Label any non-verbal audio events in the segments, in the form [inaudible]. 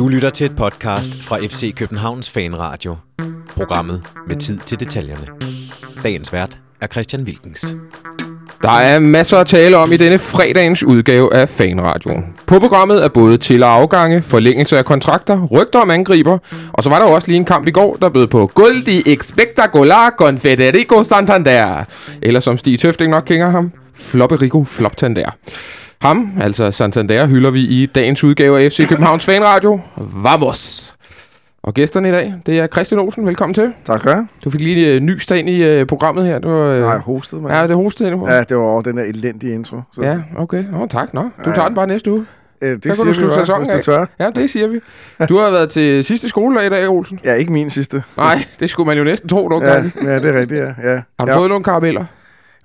Du lytter til et podcast fra FC Københavns Fanradio. Programmet med tid til detaljerne. Dagens vært er Christian Wilkens. Der er masser at tale om i denne fredagens udgave af Fanradioen. På programmet er både til- og afgange, forlængelse af kontrakter, rygter om angriber, og så var der jo også lige en kamp i går, der bød på Guld i Expectacular con Federico Santander. Eller som Stig Tøfting nok kender ham, Flopperico Floptander. Ham, altså Santander, hylder vi i dagens udgave af FC Københavns Fanradio. Vamos! Og gæsterne i dag, det er Christian Olsen. Velkommen til. Tak skal du. Du fik lige uh, nys ind i uh, programmet her. Var, uh, Nej, hostet, mand. ja, det hostede endnu. Ja, det var over den der elendige intro. Så, Ja, okay. Nå, tak. Nå. Du Ja. tager den bare næste uge. øh, det kan siger du vi bare, hvis det tør. Ja, det siger vi. Du har været til sidste skoledag i dag, Olsen. Ja, ikke min sidste. Nej, det skulle man jo næsten tro, du Ja, ja. ja, det er rigtigt, ja. ja. Har du ja. fået nogle karameller?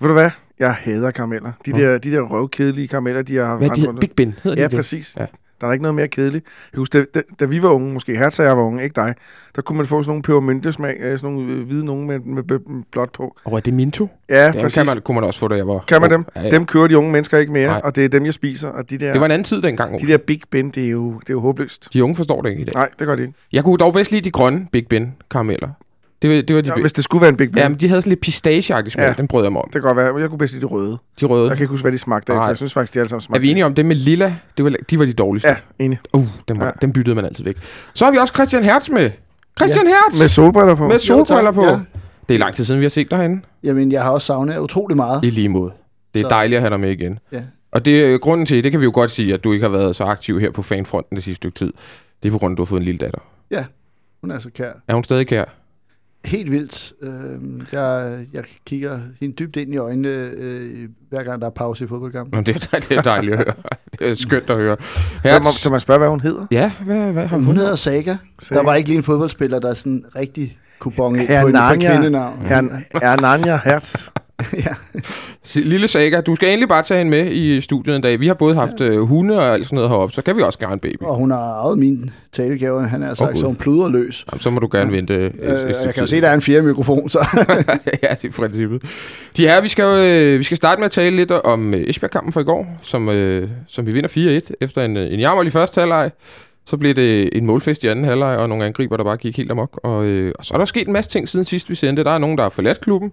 Ved du hvad? Jeg hader karameller. De der, de der røvkedelige karameller, de har... Hvad de her? rundt- Big Ben hedder de Ja, det? præcis. Ja. Der er ikke noget mere kedeligt. Jeg husker, da, da, da vi var unge, måske Hertha og jeg var unge, ikke dig, der kunne man få sådan nogle pebermyntesmag, øh, sådan nogle øh, hvide nogen med, med, med blåt på. Og er det Minto? Ja, Dem præcis. kan man, kunne man også få, da jeg var Kan man dem? Ja, ja. Dem kører de unge mennesker ikke mere, Nej. og det er dem, jeg spiser. Og de der, Det var en anden tid dengang, de der Big Ben, det er jo, det er jo håbløst. De unge forstår det ikke i dag. Nej, det gør de ikke. Jeg kunne dog bedst lide de grønne Big Ben karameller. Det var, det var de, Ja, hvis det skulle være en Big Ben, ja, men de havde sådan lidt pistacheagtig smag. Ja. Ja. Den brød jeg mig om. det kan godt være, jeg kunne bedst lide de røde. De røde. Jeg kan ikke huske, hvad de smagte af, for jeg synes faktisk, de alle sammen smagte. Er vi enige om det med lilla? Det var, de var de dårligste. Ja, enig. Uh, dem, var, Ja. dem byttede man altid væk. Så har vi også Christian Hertz med. Christian ja. Hertz! Med solbriller på. Med solbriller på. Ja. Det er lang tid siden, vi har set dig herinde. Jamen, jeg har også savnet utrolig meget. I lige måde. Det er Så- dejligt at have dig med igen. Ja. Og det er grunden til, det kan vi jo godt sige, at du ikke har været så aktiv her på fanfronten det sidste stykke tid. Det er på grund af, at du har fået en lille datter. Hun er så kær. Er hun stadig kær? Helt vildt. Øh, jeg, jeg kigger hende dybt ind i øjnene, øh, hver gang der er pause i fodboldkampen. Det, er, det er dejligt at høre. [laughs] Det er skønt at høre. Så må, så man spørge, hvad hun hedder? Ja, hvad, hvad har Hun hedder Saga. Der var ikke lige en fodboldspiller, der sådan rigtig kunne bonge ind på, en, kvindenavn. Her, Hernania Hertz. [laughs] ja. Lille Saga, du skal egentlig bare tage hende med i studiet en dag. Vi har både haft øh, hunde og alt sådan noget heroppe, så kan vi også gerne en baby. Og hun har arvet min talegave, han er sagt, oh, så hun pluder løs. Jamen, så må du gerne vente et, et, Øh, et jeg kan jo se, der er en fjerde mikrofon, så [laughs] ja, det er princippet. De her, vi skal, jo, øh, vi skal starte med at tale lidt om øh, Esbjerg-kampen for i går, som, øh, som vi vinder 4-1 efter en, øh, en jammerlig første halvleg. Så blev det en målfest i anden halvleg, og nogle angriber, der bare gik helt amok. Og, øh, og så er der sket en masse ting siden sidst vi sendte. Der er nogen, der har forladt klubben.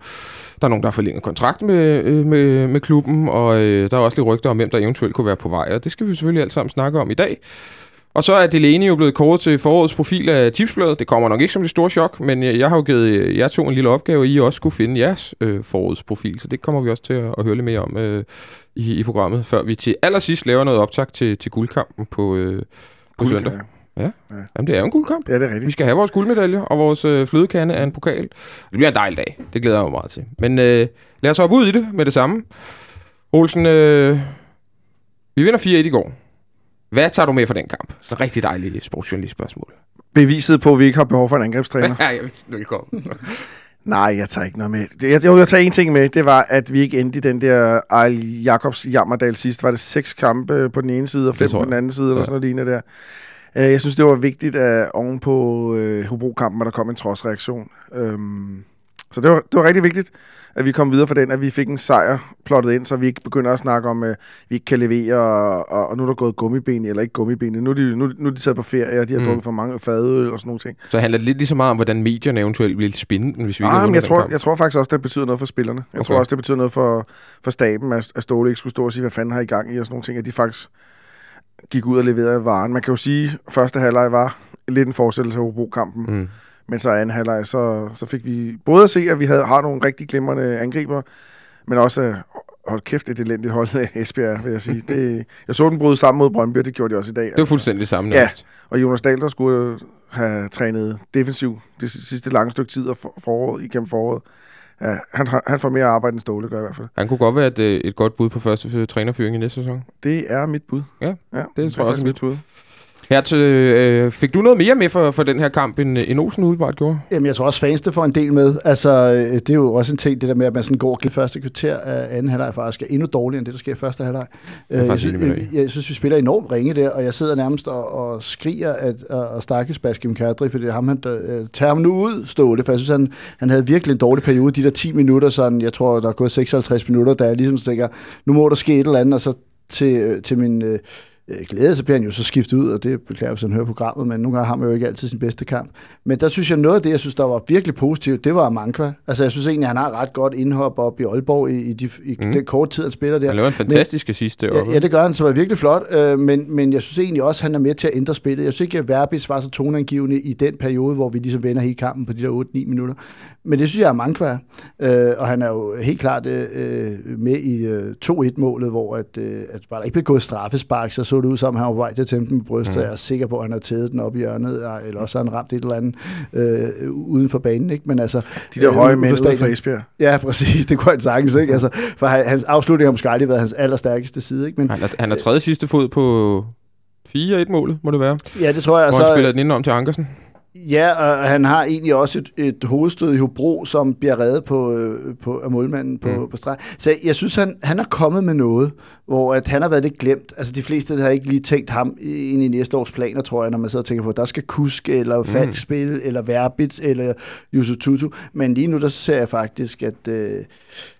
Der er nogen, der har forlænget kontrakt med, øh, med, med klubben. Og øh, der er også lidt rygter om, hvem der eventuelt kunne være på vej. Og det skal vi selvfølgelig alt sammen snakke om i dag. Og så er Delaney jo blevet kåret til forårets profil af Tipsbladet. Det kommer nok ikke som det store chok, men øh, jeg, har jo givet øh, jer to en lille opgave, at I også skulle finde jeres øh, forårets profil. Så det kommer vi også til at, at høre lidt mere om øh, i, i programmet, før vi til allersidst laver noget optag til, til guldkampen på, øh, på søndag. Jamen, det er jo en guldkamp. Ja, det er Vi rigtigt. skal have vores guldmedalje og vores øh, flødekande af en pokal. Det bliver en dejlig dag. Det glæder jeg mig meget til. Men øh, lad os hoppe ud i det med det samme. Olsen, øh, vi vinder 4-1 i går. Hvad tager du med fra den kamp? Så rigtig dejligt sportsjournalist spørgsmål. Beviset på, at vi ikke har behov for en [laughs] angrebstræner. ja, jeg vidste, du komme. Nej, jeg tager ikke noget med. Jeg, jo, jeg tager en ting med. Det var, at vi ikke endte i den der Ejl Jacobs jammerdal sidst. Var det seks kampe på den ene side og fem på den anden side, eller Ja. sådan noget lignende der. Øh, Jeg synes, det var vigtigt, at oven på øh, Hobro-kampen, at der kom en trodsreaktion. Øhm, så det var, det var rigtig vigtigt, at vi kom videre fra den, at vi fik en sejr plottet ind, så vi ikke begynder at snakke om, at vi ikke kan levere, og, og, og nu er der gået gummiben, eller ikke gummiben. Nu er de, nu, nu er de taget på ferie, og de har Mm. drukket for mange fadøl og sådan nogle ting. Så handler det lidt lige så meget om, hvordan medierne eventuelt vil spinde den, hvis vi ikke Ah, men jeg tror, kamp. jeg tror faktisk også, det betyder noget for spillerne. Jeg okay. tror også, det betyder noget for, for staben, at, at Ståle ikke skulle stå og sige, hvad fanden har I gang i, og sådan nogle ting, at de faktisk gik ud og leverede varen. Man kan jo sige, at første halvleg var lidt en fortsættelse af Hobro-kampen, mm. Men så anden halvleg, så, så fik vi både at se, at vi havde, har nogle rigtig glimrende angriber, men også at hold kæft, et elendigt hold af [laughs] Esbjerg, vil jeg sige. Det, jeg så den bryde sammen mod Brøndby, og det gjorde de også i dag. Det var fuldstændig det samme. Ja. Og Jonas Dahl, der skulle have trænet defensiv det sidste lange stykke tid og for, foråret, igennem foråret. Ja, han, han får mere arbejde end Ståle gør i hvert fald. Han kunne godt være et, øh, et godt bud på første øh, trænerfyring i næste sæson. Det er mit bud. Ja, ja tror jeg også er mit. bud. Her til, øh, fik du noget mere med for, for den her kamp, end, end Olsen udebart gjorde? Jamen, jeg tror også, fans det får en del med. Altså, øh, det er jo også en ting, det der med, at man sådan går det første kvarter af anden halvleg faktisk er endnu dårligere end det, der sker i første halvleg. Øh, Jeg, faktisk synes, jeg, jeg synes, vi spiller enormt ringe der, og jeg sidder nærmest og, og skriger at, og, og stakkes Baskim Kadri, fordi det er ham, han der, øh, tager ham nu ud, Ståle, for jeg synes, han, han havde virkelig en dårlig periode, de der 10 minutter, sådan, jeg tror, der er gået 56 minutter, da jeg ligesom tænker, nu må der ske et eller andet, og så til, øh, til min... Øh, øh, glæde, så bliver han jo så skiftet ud, og det beklager, hvis han hører programmet, men nogle gange har man jo ikke altid sin bedste kamp. Men der synes jeg, noget af det, jeg synes, der var virkelig positivt, det var Mankva. Altså, jeg synes egentlig, han har ret godt indhop op i Aalborg i, i, de, i Mm. den korte tid, han spiller der. Han laver en fantastisk assist deroppe. Ja, ja, det gør han, som er virkelig flot, øh, men, men jeg synes egentlig også, han er med til at ændre spillet. Jeg synes ikke, at Verbis var så toneangivende i den periode, hvor vi ligesom vender hele kampen på de der 8-9 minutter. Men det synes jeg er Mankva, øh, og han er jo helt klart øh, med i øh, 2-1-målet, hvor at, øh, at var der ikke blev gået straffespark, så så det ud som, han var på vej til at tæmme den med brystet. Mm. Jeg er sikker på, at han har taget den op i hjørnet, eller også har han ramt et eller andet øh, uden for banen. Ikke? Men altså, De der øh, høje mænd for ude fra. Esbjerg. Ja, præcis. Det kunne han sagtens, ikke? Altså, for han, hans afslutning har måske aldrig været hans allerstærkeste side, ikke? Men Han er, han er tredje sidste fod på 4-1-målet, må det være. ja, det tror jeg. Hvor så, han spiller den ind om til Ankersen. Ja, og han har egentlig også et, et hovedstød i Hobro, som bliver reddet på, øh, på, af målmanden på, Mm. på streg. Så jeg synes, han, han er kommet med noget, hvor at han har været lidt glemt. Altså de fleste har ikke lige tænkt ham ind i næste års planer, tror jeg, når man sidder og tænker på, at der skal Kusk, eller Falk Mm. spille, eller Verbitz, eller Yusuf Tutu. Men lige nu, der ser jeg faktisk, at... Øh,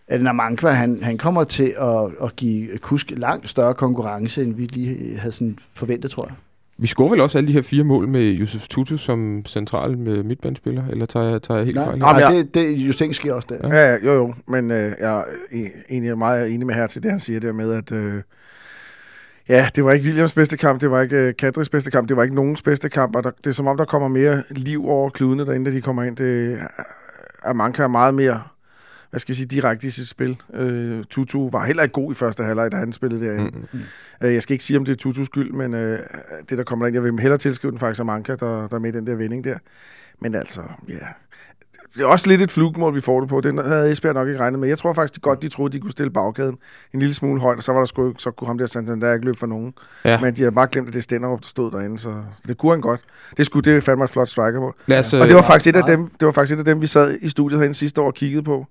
at Namankwa, han, han kommer til at, at give Kusk langt større konkurrence, end vi lige havde sådan forventet, tror jeg. Vi scorer vel også alle de her fire mål med Yusuf Tutu som central med midtbanespiller, eller tager jeg, tager jeg helt Nej, fejl? Nej jeg- det, det justering sker også der. Ja, ja, jo, jo. Men øh, jeg er e- egentlig meget enig med her til det, han siger der med, at øh, ja, det var ikke Williams bedste kamp, det var ikke øh, Kadris bedste kamp, det var ikke nogens bedste kamp, og der, det er som om, der kommer mere liv over kludene derinde, da de kommer ind. Det er mange er meget mere hvad skal jeg sige, direkte i sit spil. Øh, Tutu var heller ikke god i første halvleg, da han spillede derinde. Mm. Mm. Øh, jeg skal ikke sige, om det er Tutus skyld, men øh, det, der kommer ind, jeg vil hellere tilskrive den faktisk af Manka, der, der er med i den der vending der. Men altså, ja... Det er også lidt et flugmål, vi får det på. Den havde Esbjerg nok ikke regnet med. Jeg tror faktisk godt, de troede, de kunne stille bagkæden en lille smule højt, og så var der sgu, så kunne ham der Santander ikke løbe for nogen. Ja. Men de har bare glemt, at det stænder op, der stod derinde, så, så det kunne han godt. Det skulle det fandme et flot strikermål. Os, Og det øh, var faktisk et af dem, det var faktisk et af dem, vi sad i studiet herinde sidste år og kiggede på.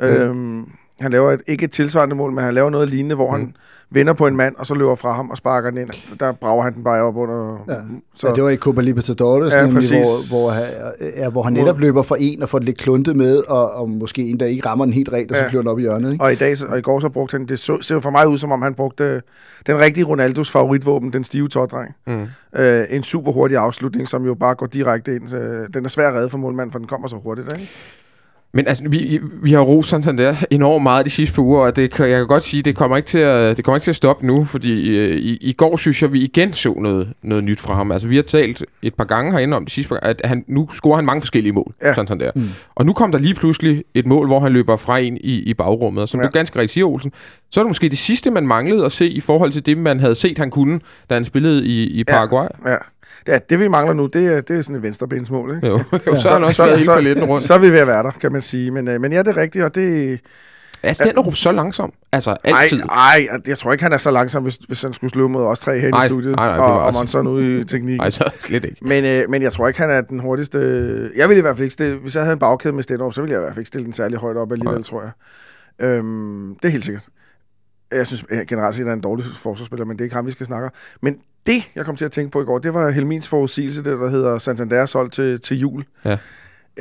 Mm. Øhm, han laver et, ikke et tilsvarende mål, men han laver noget lignende, hvor mm. Han vender på en mand, og så løber fra ham og sparker den ind. Der brager han den bare op under... Ja. Så, Ja, det var i Copa Libertadores, Ja, ja, nemlig, hvor, hvor, han, ja, hvor han netop løber for en og får det lidt kluntet med, og, og måske en, der ikke rammer den helt rent, og så Ja. flyver den op i hjørnet. Ikke? og i dag så- og i går så brugte han, det så, ser for mig ud, som om han brugte den rigtige Ronaldos favoritvåben, den stive tårdreng. Mm. Øh, en super hurtig afslutning, som jo bare går direkte ind. Så den er svær at redde for målmanden, for den kommer så hurtigt. Ikke? Men altså, vi, vi har rost Santander enormt meget de sidste par uger, og det, kan- jeg kan godt sige, det kommer ikke til at, det kommer ikke til at stoppe nu, fordi øh, i, i går synes jeg, vi igen så noget, noget nyt fra ham. Altså, vi har talt et par gange herinde om de sidste par gange, at han, nu scorer han mange forskellige mål, Ja. ja. Santander. Mm. Mm. Og nu kom der lige pludselig et mål, hvor han løber fra en i, i bagrummet, og som Ja. ja. du ganske rigtig siger, Olsen, så er det måske det sidste, man manglede at se i forhold til det, man havde set, han kunne, da han spillede i, i Paraguay. Ja. Ja, det vi mangler nu, det er, det er sådan et venstrebensmål. Ikke? Ja. Jo, jo, så har han også været hele paletten rundt. så er vi ved at være der, kan man sige. Men, øh, men ja, det er rigtigt, og det... Altså, den er så langsom. Altså, altid. Ej, ej, jeg tror ikke, han er så langsom, hvis, hvis han skulle slå mod os tre her i Nej, studiet. nej, nej, og, og. Monson ude i teknikken. Nej, så slet ikke. Men, øh, men jeg tror ikke, han er den hurtigste... Jeg ville i hvert fald ikke stille... Hvis jeg havde en bagkæde med Stenderup, så ville jeg i hvert fald ikke stille den særlig højt op alligevel, Nej. tror jeg. Øhm, det er helt sikkert. Jeg synes generelt set, at han er en dårlig forsvarsspiller, men det er ikke ham, vi skal snakke om. Men det, jeg kom til at tænke på i går, det var Helmins forudsigelse, det der hedder Santander solgt til, til jul. Ja.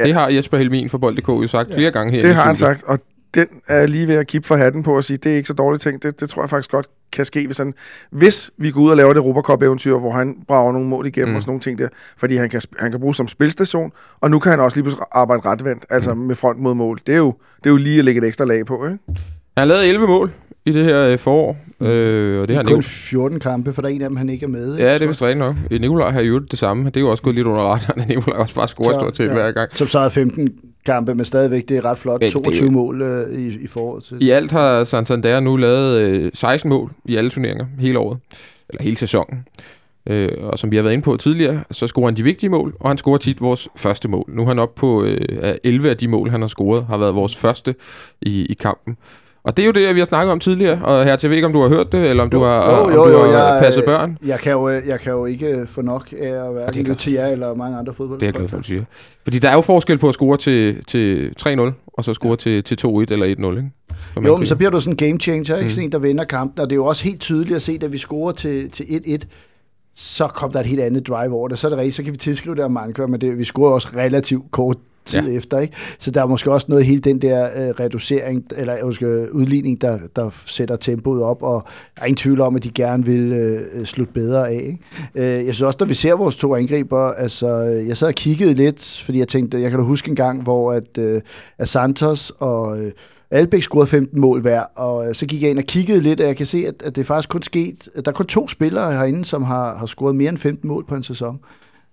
Det har Jesper Helmin fra Bold.dk jo sagt ja. flere gange her Det har han sagt, og den er lige ved at kippe for hatten på og sige, det er ikke så dårligt ting. Det, det tror jeg faktisk godt kan ske, hvis, han, hvis vi går ud og laver det Europacup-eventyr, hvor han brager nogle mål igennem mm. Mm. og sådan nogle ting der. Fordi han kan, han kan bruges som spilstation, og nu kan han også lige pludselig arbejde retvendt, altså Mm. med front mod mål. Det er, jo, det er jo lige at lægge et ekstra lag på, ikke? Han har lavet 11 mål i det her øh, forår, øh, og det har kun Nicolai. 14 kampe, for der er en af dem, han ikke er med. ikke? Ja, det er vist rigtigt nok. Øh, Nikolaj har jo det samme. Det er jo også gået lidt under radaren, at Nikolaj også bare scorer stort set ja. hver gang. Som så har 15 kampe, men stadigvæk, det er ret flot. Ja, det er 22 jo- mål øh, i, i foråret til. I alt har Santander nu lavet øh, 16 mål i alle turneringer hele året. Eller hele sæsonen. Øh, og som vi har været inde på tidligere, så scorer han de vigtige mål, og han scorer tit vores første mål. Nu er han oppe på øh, at 11 af de mål, han har scoret, har været vores første i, i kampen. Og det er jo det, vi har snakket om tidligere, og her til ikke, om du har hørt det, eller om du Jo, har, jo, om jo, du jo, har jeg- passet børn. Jeg kan, jo, øh, jeg kan jo ikke få nok af at være lytte til jer eller mange andre fodbold. Det er jeg glad for, at du siger. Fordi der er jo forskel på at score til, til 3-0, og så score til, til 2-1 eller 1-0, ikke? Som Jo, men så bliver du sådan en game changer, ikke? Mm. Sådan en, der vinder kampen. Og det er jo også helt tydeligt at se, da vi scorer til, til 1-1, så kom der et helt andet drive over det. Så er det rigtigt, så kan vi tilskrive det af Manka, men det, vi scorer også relativt kort tid ja. efter. Ikke? Så der er måske også noget hele den der øh, reducering, eller måske, udligning, der, der sætter tempoet op, og der er ingen tvivl om, at de gerne vil øh, slutte bedre af. Ikke? Øh, jeg synes også, når vi ser vores to angriber, altså, jeg sad og kiggede lidt, fordi jeg tænkte, jeg kan da huske en gang, hvor at, øh, at Santos og... Øh, Albæk scorede 15 mål hver, og øh, så gik jeg ind og kiggede lidt, og jeg kan se, at, at det faktisk kun sket, at der er kun to spillere herinde, som har, har scoret mere end 15 mål på en sæson.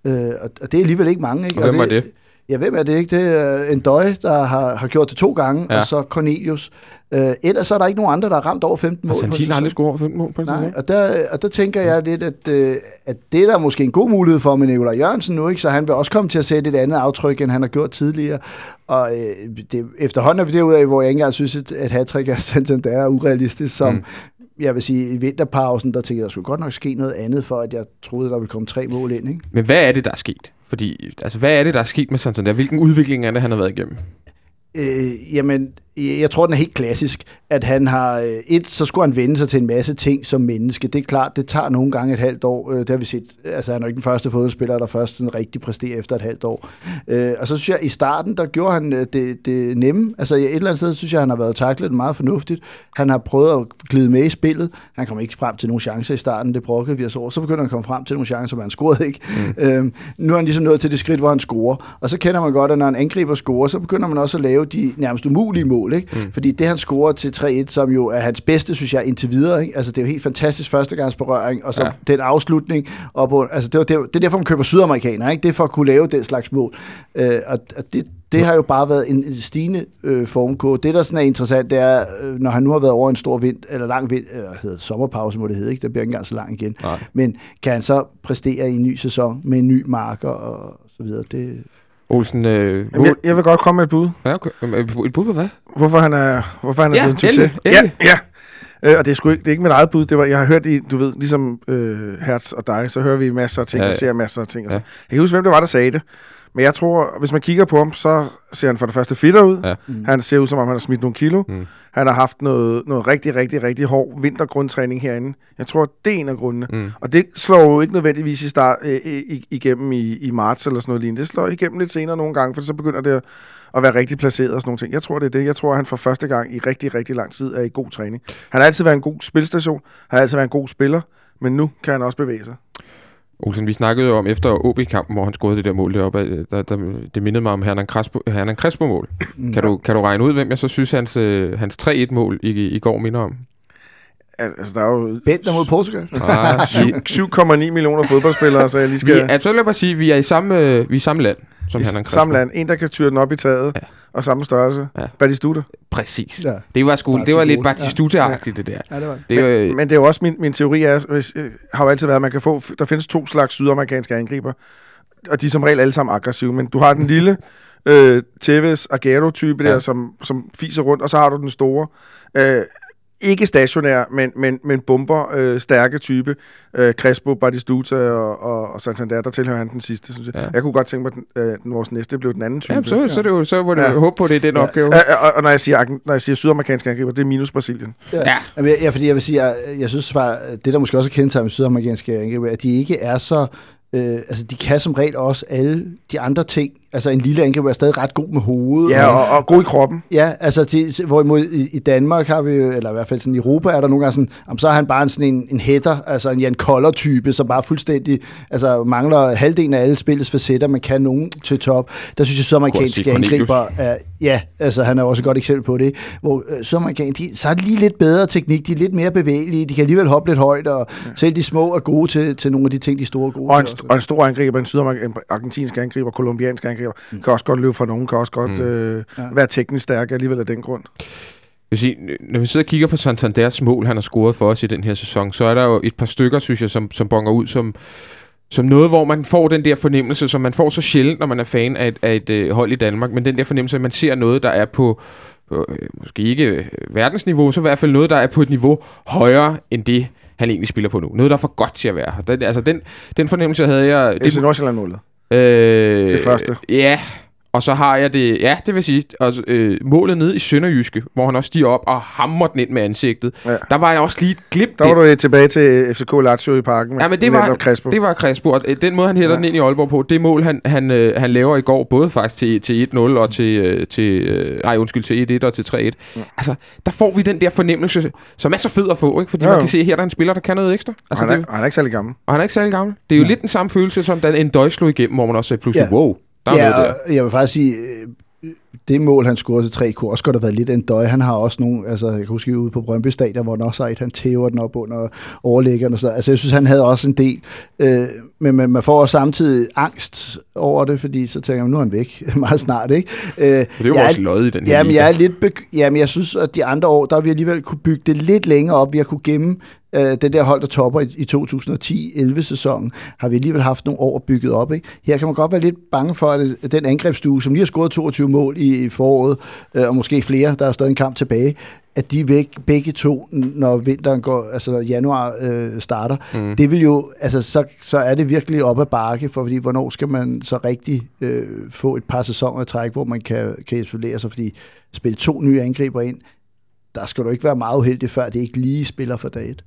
Øh, og, og det er alligevel ikke mange. Ikke? Og hvem og det, det? Ja, hvem er det ikke? Det er en døj, der har, har gjort det to gange, ja. og så Cornelius. Øh, ellers er der ikke nogen andre, der har ramt over 15 mål. Santin har aldrig scoret over 15 mål på Nej, og der, og der tænker jeg lidt, at, øh, at det er der måske en god mulighed for med Nikolaj Jørgensen nu, ikke? så han vil også komme til at sætte et andet aftryk, end han har gjort tidligere. Og øh, det, efterhånden er vi derude af, hvor jeg ikke engang synes, at, at hat-trick af Santander er urealistisk, som, mm jeg vil sige, i vinterpausen, der tænkte jeg, der skulle godt nok ske noget andet, for at jeg troede, der ville komme tre mål ind. Ikke? Men hvad er det, der er sket? Fordi, altså, hvad er det, der er sket med Santander? Hvilken udvikling er det, han har været igennem? Øh, jamen, jeg tror, den er helt klassisk, at han har, øh, et, så skulle han vende sig til en masse ting som menneske. Det er klart, det tager nogle gange et halvt år. Øh, det har vi set, altså han er ikke den første fodboldspiller, der først sådan rigtig præsterer efter et halvt år. Øh, og så synes jeg, i starten, der gjorde han det, det nemme. Altså et eller andet sted, synes jeg, han har været taklet meget fornuftigt. Han har prøvet at glide med i spillet. Han kom ikke frem til nogle chancer i starten, det brokkede vi os over. Så begynder han at komme frem til nogle chancer, men han scorede ikke. Mm. Øhm, nu er han ligesom nået til det skridt, hvor han scorer. Og så kender man godt, at når en angriber scorer, så begynder man også at lave de nærmest umulige mål. Ikke? Mm. Fordi det, han scorer til 3-1, som jo er hans bedste, synes jeg, indtil videre. Ikke? Altså, det er jo helt fantastisk førstegangsberøring, og så ja. den afslutning. Og på, altså, det, var, det, det er derfor, man køber sydamerikanere. Ikke? Det er for at kunne lave den slags mål. Øh, og, og det, det har jo bare været en stigende øh, formkurve. Det, der sådan er interessant, det er, øh, når han nu har været over en stor vind, eller lang vind, øh, hedder sommerpause må det hedde, ikke? Der bliver ikke engang så lang igen. Nej. Men kan han så præstere i en ny sæson med en ny marker og så videre? Det, Olsen, øh, Jamen, jeg, jeg vil godt komme med et bud. Ja, okay. Et bud på hvad? Hvorfor han er, hvorfor han er ja, blevet en succes. Endelig. Ja, ja. Øh, og det er, sgu ikke, det er ikke mit eget bud. Det var, jeg har hørt i, du ved, ligesom øh, Hertz og dig, så hører vi masser af ting ja, ja. og ser masser af ting. Og så. Ja. Jeg kan huske, hvem det var, der sagde det. Men jeg tror, hvis man kigger på ham, så ser han for det første fitter ud. Ja. Mm. Han ser ud, som om han har smidt nogle kilo. Mm. Han har haft noget, noget rigtig, rigtig, rigtig hård vintergrundtræning herinde. Jeg tror, det er en af grundene. Mm. Og det slår jo ikke nødvendigvis i start, øh, igennem i, i marts eller sådan noget lignende. Det slår igennem lidt senere nogle gange, for så begynder det at være rigtig placeret og sådan nogle ting. Jeg tror, det er det. Jeg tror, at han for første gang i rigtig, rigtig lang tid er i god træning. Han har altid været en god spilstation. Han har altid været en god spiller. Men nu kan han også bevæge sig. Olsen, vi snakkede jo om efter OB-kampen, hvor han scorede det der mål deroppe. Der, der, det mindede mig om Hernan Crespo, Hernan Crespo-mål. Mm. Kan, du, kan du regne ud, hvem jeg så synes, hans, øh, hans 3-1-mål i, i går minder om? Altså, der er jo... Bentner mod Portugal. Ah, [laughs] 7,9 millioner fodboldspillere, så jeg lige skal... Vi, altså, vil jeg bare sige, vi er i samme, øh, vi er i samme land som Crespo. Samme land. En, der kan tyre den op i taget, ja. og samme størrelse. Ja. Batistuta. Præcis. Ja. Det var sgu, det var lidt Batistuta-agtigt, ja. det der. Ja, det var. Det, men, øh, men det er jo også min, min teori, er, hvis, øh, har jo altid været, at man kan få... Der findes to slags sydamerikanske angriber, og de er som regel alle sammen aggressive, men du har den lille øh, Tevez Aguero-type ja. der, som, som fiser rundt, og så har du den store... Øh, ikke stationær, men, men, men bomber, øh, stærke type. Øh, Crespo, Batistuta og, og, og Santander, der tilhører han den sidste, synes jeg. Ja. Jeg kunne godt tænke mig, at øh, den, vores næste blev den anden type. Ja, så, ja. så, det jo, så var det ja. håb på, det er den ja. opgave. Ja, og, og når, jeg siger, når jeg siger sydamerikanske angriber, det er minus Brasilien. Ja, ja. ja fordi jeg vil sige, jeg, jeg synes, at det der måske også er kendetegnet med sydamerikanske angriber, at de ikke er så Øh, altså, de kan som regel også alle de andre ting. Altså, en lille angriber er stadig ret god med hovedet. Ja, og, og god i kroppen. Ja, altså, til, hvorimod i, i Danmark har vi jo, eller i hvert fald sådan i Europa, er der nogle gange sådan, jamen, så er han bare en, sådan en, en hætter, altså en Jan Koller-type, som bare fuldstændig, altså mangler halvdelen af alle spillets facetter, man kan nogen til top. Der synes jeg, at sydamerikanske angriber er, ja, altså han er også et godt eksempel på det, hvor øh, sydamerikanske, de, så er de lige lidt bedre teknik, de er lidt mere bevægelige, de kan alligevel hoppe lidt højt, og ja. selv de små er gode til, til nogle af de ting, de store er gode og en, til. Og en stor angriber, en sydamerikansk, angriber, kolumbiansk angriber, mm. kan også godt løbe fra nogen, kan også godt mm. øh, ja. være teknisk stærk alligevel af den grund. Jeg sige, når vi sidder og kigger på Santanders mål, han har scoret for os i den her sæson, så er der jo et par stykker, synes jeg, som, som bonger ud som, som noget, hvor man får den der fornemmelse, som man får så sjældent, når man er fan af et, af et øh, hold i Danmark, men den der fornemmelse, at man ser noget, der er på, på øh, måske ikke øh, verdensniveau, så i hvert fald noget, der er på et niveau højere end det, han egentlig spiller på nu. Noget, der er for godt til at være her. Den, altså, den, den fornemmelse havde jeg... Det er Nordsjælland-målet. Øh, det første. Ja, Og så har jeg det, ja, det vil sige, altså, øh, målet nede i Sønderjyske, hvor han også stiger op og hammer den ind med ansigtet. Ja. Der var jeg også lige glimt Der var du øh, tilbage til FCK Lazio i parken. Med, Ja, men det var, Crespo. det var Crespo, og øh, den måde, han hætter Ja. ja. den ind i Aalborg på, det mål, han, han, øh, han laver i går, både faktisk til, til 1-0 og til, øh, til øh, ej, undskyld, til 1-1 og til 3-1. Ja. Altså, der får vi den der fornemmelse, som er så fed at få, ikke? Fordi Jo, man kan se, at her der er en spiller, der kan noget ekstra. Altså, Altså, han, er, det, han er ikke særlig gammel. og han er ikke særlig gammel. Det er jo Ja. lidt den samme følelse, som da en døj slog igennem, hvor man også sagde pludselig, Ja. wow, der er ja, noget der. jeg vil faktisk sige, øh, det mål, han scorede til 3 kunne også godt have været lidt en døj. Han har også nogle, altså jeg kan huske ude på Brøndby Stadion, hvor han også har et, han tæver den op under overlæggeren og så. Altså jeg synes, han havde også en del. Øh, men man, man får også samtidig angst over det, fordi så tænker man, nu er han væk [laughs] meget snart, ikke? Øh, det er jo jeg vores lod i den her Jamen, liga. jeg er lidt beky- jamen, jeg synes, at de andre år, der vi alligevel kunne bygge det lidt længere op. Vi har kunne gemme øh, det der hold, der topper i, i 2010-11 sæsonen, har vi alligevel haft nogle år bygget op. Ikke? Her kan man godt være lidt bange for, at den angrebsstue, som lige har scoret 22 mål i, i foråret, øh, og måske flere, der er stadig en kamp tilbage, at de er væk begge to, når vinteren går, altså januar øh, starter. Mm. Det vil jo, altså så, så er det virkelig op ad bakke, for fordi hvornår skal man så rigtig øh, få et par sæsoner at træk, hvor man kan, kan isolere sig, fordi spille to nye angriber ind, der skal du ikke være meget uheldig, før det ikke lige spiller for dag et.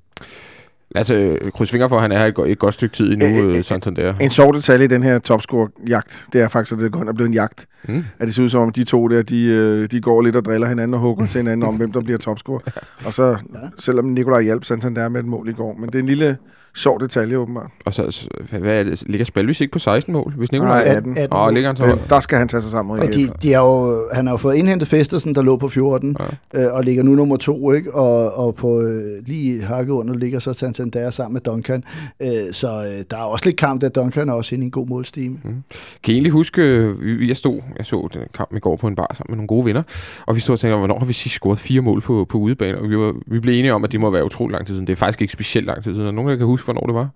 Altså, kryds fingre for, at han er her et, go- et godt stykke tid endnu, Øh, øh, øh, Santander. En sjov detalje i den her topscore-jagt, det er faktisk, at det går hen og blevet en jagt. Mm. At det ser ud som om, de to der, de, øh, de går lidt og driller hinanden og hugger til hinanden om, hvem der bliver topscorer. [laughs] Og så, selvom Nikolaj hjalp Santander med et mål i går. Men det er en lille sjov detalje, åbenbart. Og så, så hvad er det? Ligger Spalvis ikke på 16 mål? Hvis Nej, Nikolaj... 18. Åh, oh, ligger han så... Det, der skal han tage sig sammen. Men Rikke. de, de har jo, han har jo fået indhentet Festersen, der lå på 14, ja. øh, og ligger nu nummer to, ikke? Og, og på øh, lige hakket under ligger så Santander sammen med Duncan. Øh, så øh, der er også lidt kamp, der Duncan er også inde i en god målstime. Mm. Kan I egentlig huske, øh, vi- jeg stod, jeg så den kamp i går på en bar sammen med nogle gode venner, og vi stod og tænkte, hvornår har vi sidst scoret fire mål på, på udebane, og vi, var, vi blev enige om, at det må være utrolig lang tid siden. Det er faktisk ikke specielt lang tid siden. Er der nogen, der kan huske, hvornår det var?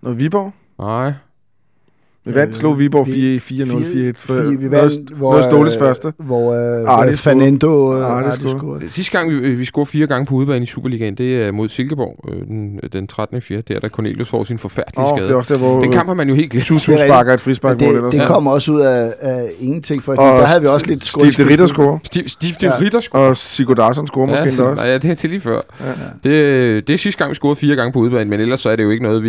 Noget Viborg? Nej. Vi vandt, Øh, slog Viborg vi- 4-0, 4-1. for- Fire- vi noget- vandt, hvor, noget Ståles øh, første. Hvor øh, scorede. Fernando øh, scorede. Sidste gang, vi, vi scorede fire gange på udebane i Superligaen, det er mod Silkeborg øh, den, den 13. 4. Der, der Cornelius får sin forfærdelige Åh, skade. det er også der, hvor Den kamp har man jo helt glemt. Tutu Det er sparker et frispark det, det eller kom også ud af, af ingenting, for Og der havde vi også lidt Steve de Ritter score. De Ritter scorer. Og Sigurd Darsson score måske endda også. Ja, det er til lige før. Det, det er sidste gang, vi scorede fire gange på udebane, men ellers så er det jo ikke noget, vi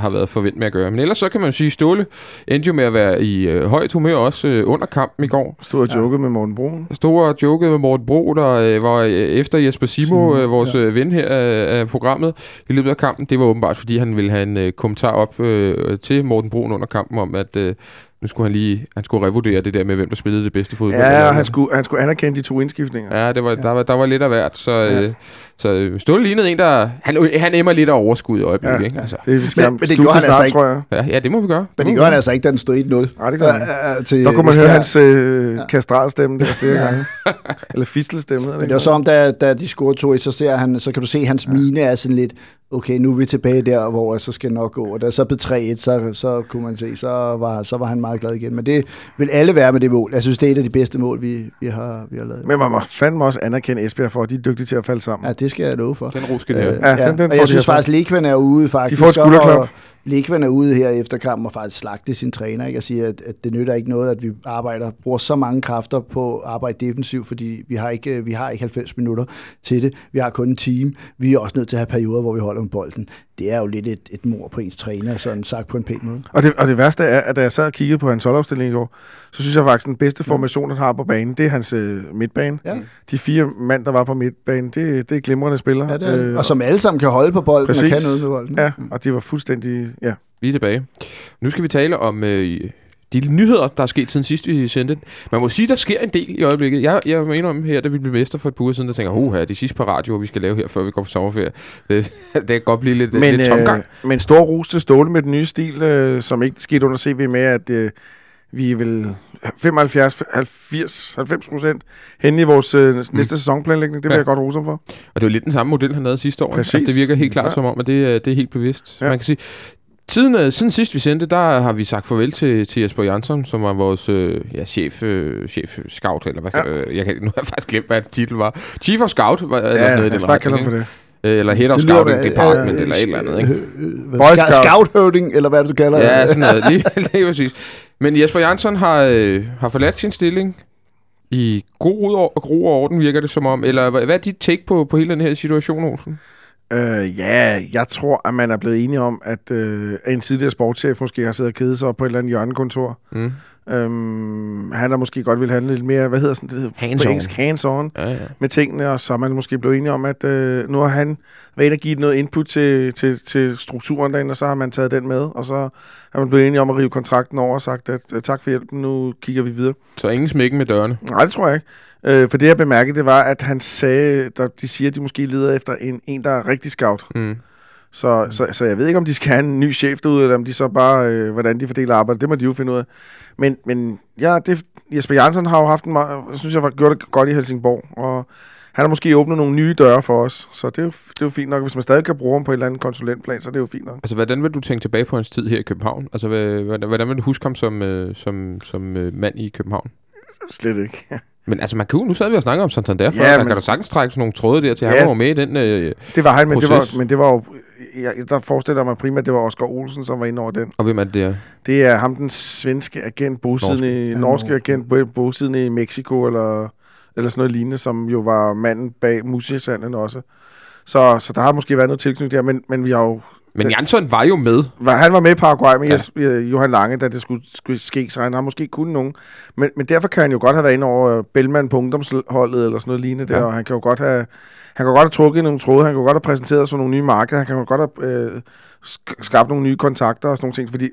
har været forventet med at gøre. Men ellers så kan man jo sige, Ståle endte jo med at være i øh, højt humør også øh, under kampen i går. Stod og jokede med Morten Brun. Stod og jokede med Morten Bro, der øh, var øh, efter Jesper Simo, Simo, øh, vores ja. øh, ven her af, af programmet, i løbet af kampen. Det var åbenbart, fordi han ville have en øh, kommentar op øh, til Morten Broen under kampen om, at øh, nu skulle han lige han skulle revurdere det der med, hvem der spillede det bedste fodbold. Ja, og han skulle, han skulle anerkende de to indskiftninger. Ja, det var, Ja. Der, var, der var lidt af hvert. Så, Ja. øh, så øh, Ståle lignede en, der... Han, han emmer lidt af overskud i øjeblikket, Ja. ikke? Altså, Det, vi skal Men- men, det gjorde han snart, altså ikke. tror jeg. ja, ja, det må vi gøre. Men det gør han altså ikke, da den stod 1-0. Nej, det gør han. Til Der kunne man høre hans øh, Ja. kastralstemme der flere Ja. gange. Eller fistelstemme. Men det ikke? var så om, da, da de scorede 2 så, ser han, så kan du se, hans ja. mine er sådan lidt, okay, nu er vi tilbage der, hvor så skal det nok gå. Og da det så blev 3-1, så, så kunne man se, så var, så var han meget glad igen. Men det vil alle være med det mål. Jeg synes, det er et af de bedste mål, vi, vi, har, vi har lavet. Men man må fandme også anerkende Esbjerg for, at de er dygtige til at falde sammen. Ja, det skal jeg love for. Den ro skal Øh, øh, Ja, den- den og jeg synes faktisk, Lekven er ude faktisk. De får et skulderklap. og Lekven er ude her efter kampen og faktisk slagte sin træner. Ikke? Og siger, at, at det nytter ikke noget, at vi arbejder, bruger så mange kræfter på at arbejde defensivt, fordi vi har, ikke, vi har ikke 90 minutter til det. Vi har kun en team. Vi er også nødt til at have perioder, hvor vi holder med bolden. Det er jo lidt et, et mor på ens træner, sådan sagt på en pæn måde. Og det, og det værste er, at da jeg sad og kiggede på hans holdopstilling i går, så synes jeg faktisk, at den bedste formation, han har på banen, det er hans øh, midtbane. Ja. De fire mand, der var på midtbanen, det, det er glimrende spillere. Ja, det er det. Øh, Og som alle sammen kan holde på bolden Præcis. og kan noget med bolden. Ja, og det var fuldstændig... Ja. Vi er tilbage. Nu skal vi tale om øh, de nyheder, der er sket siden sidst, vi sendte den. Man må sige, der sker en del i øjeblikket. Jeg, jeg må indrømme her, da vi blev mester for et par uger siden, der tænker, uh, her de sidste par radioer, vi skal lave her, før vi går på sommerferie. [laughs] Det, det kan godt blive lidt, Men, lidt tomgang. øh, men stor ros til Ståle med den nye stil, øh, som ikke skete under CV med, at øh, vi er vel 75, 80, 90 procent henne i vores øh, næste sæsonplanlægning. Det vil Ja. jeg godt rose ham for. Og det var lidt den samme model, han havde sidste år. Præcis. Altså, det virker helt klart Ja. som om, at det, er- det er helt bevidst. Ja. Man kan sige, Siden, øh, siden sidst vi sendte, der har vi sagt farvel til, til Jesper Jansson, som var vores øh, ja, chef, øh, chef scout, eller hvad Ja. ja. øh, jeg kan, nu har jeg faktisk glemt, hvad hans titel var. Chief of Scout, var, eller Ja, noget i den skal bare kalde retning, ham for ikke? Øh, Eller head of Det scouting da, department, øh, eller et eller andet, ikke? øh, øh, Boy scout. Scout. Scout-høvding, eller hvad det, du kalder Ja, det? sådan noget. [laughs] Lige, lige præcis. Men Jesper Jansson har, øh, har forladt sin stilling i god ro og, orden, virker det som om. Eller hvad, hvad er dit take på, på hele den her situation, Olsen? Øh, ja, jeg tror, at man er blevet enige om, at øh, en tidligere sportschef måske har siddet og kedet sig op på et eller andet hjørnekontor. Mm. Øhm, han har måske godt vil handle lidt mere, hvad hedder sådan det? på Hands-on. engelsk? Hands-on Ja, ja. med tingene, og så er man måske blevet enige om, at øh, nu har han været inde og givet noget input til, til, til strukturen derinde, og så har man taget den med, og så er man blevet enige om at rive kontrakten over og sagt, at øh, tak for hjælpen, nu kigger vi videre. Så ingen smækken med dørene. Nej, det tror jeg ikke. Øh, for det, jeg bemærkede, det var, at han sagde, der, de siger, at de måske leder efter en, en der er rigtig scout. Mm. Så, så, så jeg ved ikke, om de skal have en ny chef derude, eller om de så bare, øh, hvordan de fordeler arbejdet. Det må de jo finde ud af. Men, men ja, det, Jesper Jansson har jo haft en meget, jeg synes jeg, har gjort det godt i Helsingborg, og han har måske åbnet nogle nye døre for os, så det er, jo, det er jo fint nok. Hvis man stadig kan bruge ham på et eller andet konsulentplan, så er det jo fint nok. Altså, hvordan vil du tænke tilbage på hans tid her i København? Altså, hvordan, hvordan vil du huske ham som, øh, som, som øh, mand i København? Slet ikke. Men altså, man kan jo, nu sad vi og snakkede om Santander før, Ja, ja, der kan du sagtens trække sådan nogle tråde der til, Ja. han var med i den... Øh, Det var han, men det var, men det var jo, jeg, der forestiller mig primært, det var Oscar Olsen, som var inde over den. og hvem er det der? Det er ham, den svenske agent, bosiddende i, Ja, norske agent, bo- bosiddende i Mexico, eller, eller sådan noget lignende, som jo var manden bag Musiasanden også. Så, så der har måske været noget tilknytning der, men, men vi har jo... Men Jansson var jo med. Han var med i Paraguay med Ja. øh, Johan Lange, da det skulle, skulle ske, så han har måske kun nogen. Men, men derfor kan han jo godt have været inde over Bellman på ungdomsholdet, eller sådan noget lignende der, Ja. og han kan jo godt have... Han kan godt have trukket nogle tråde, han kan godt have præsenteret os for nogle nye markeder, han kan jo godt have øh, sk- skabt nogle nye kontakter og sådan nogle ting, fordi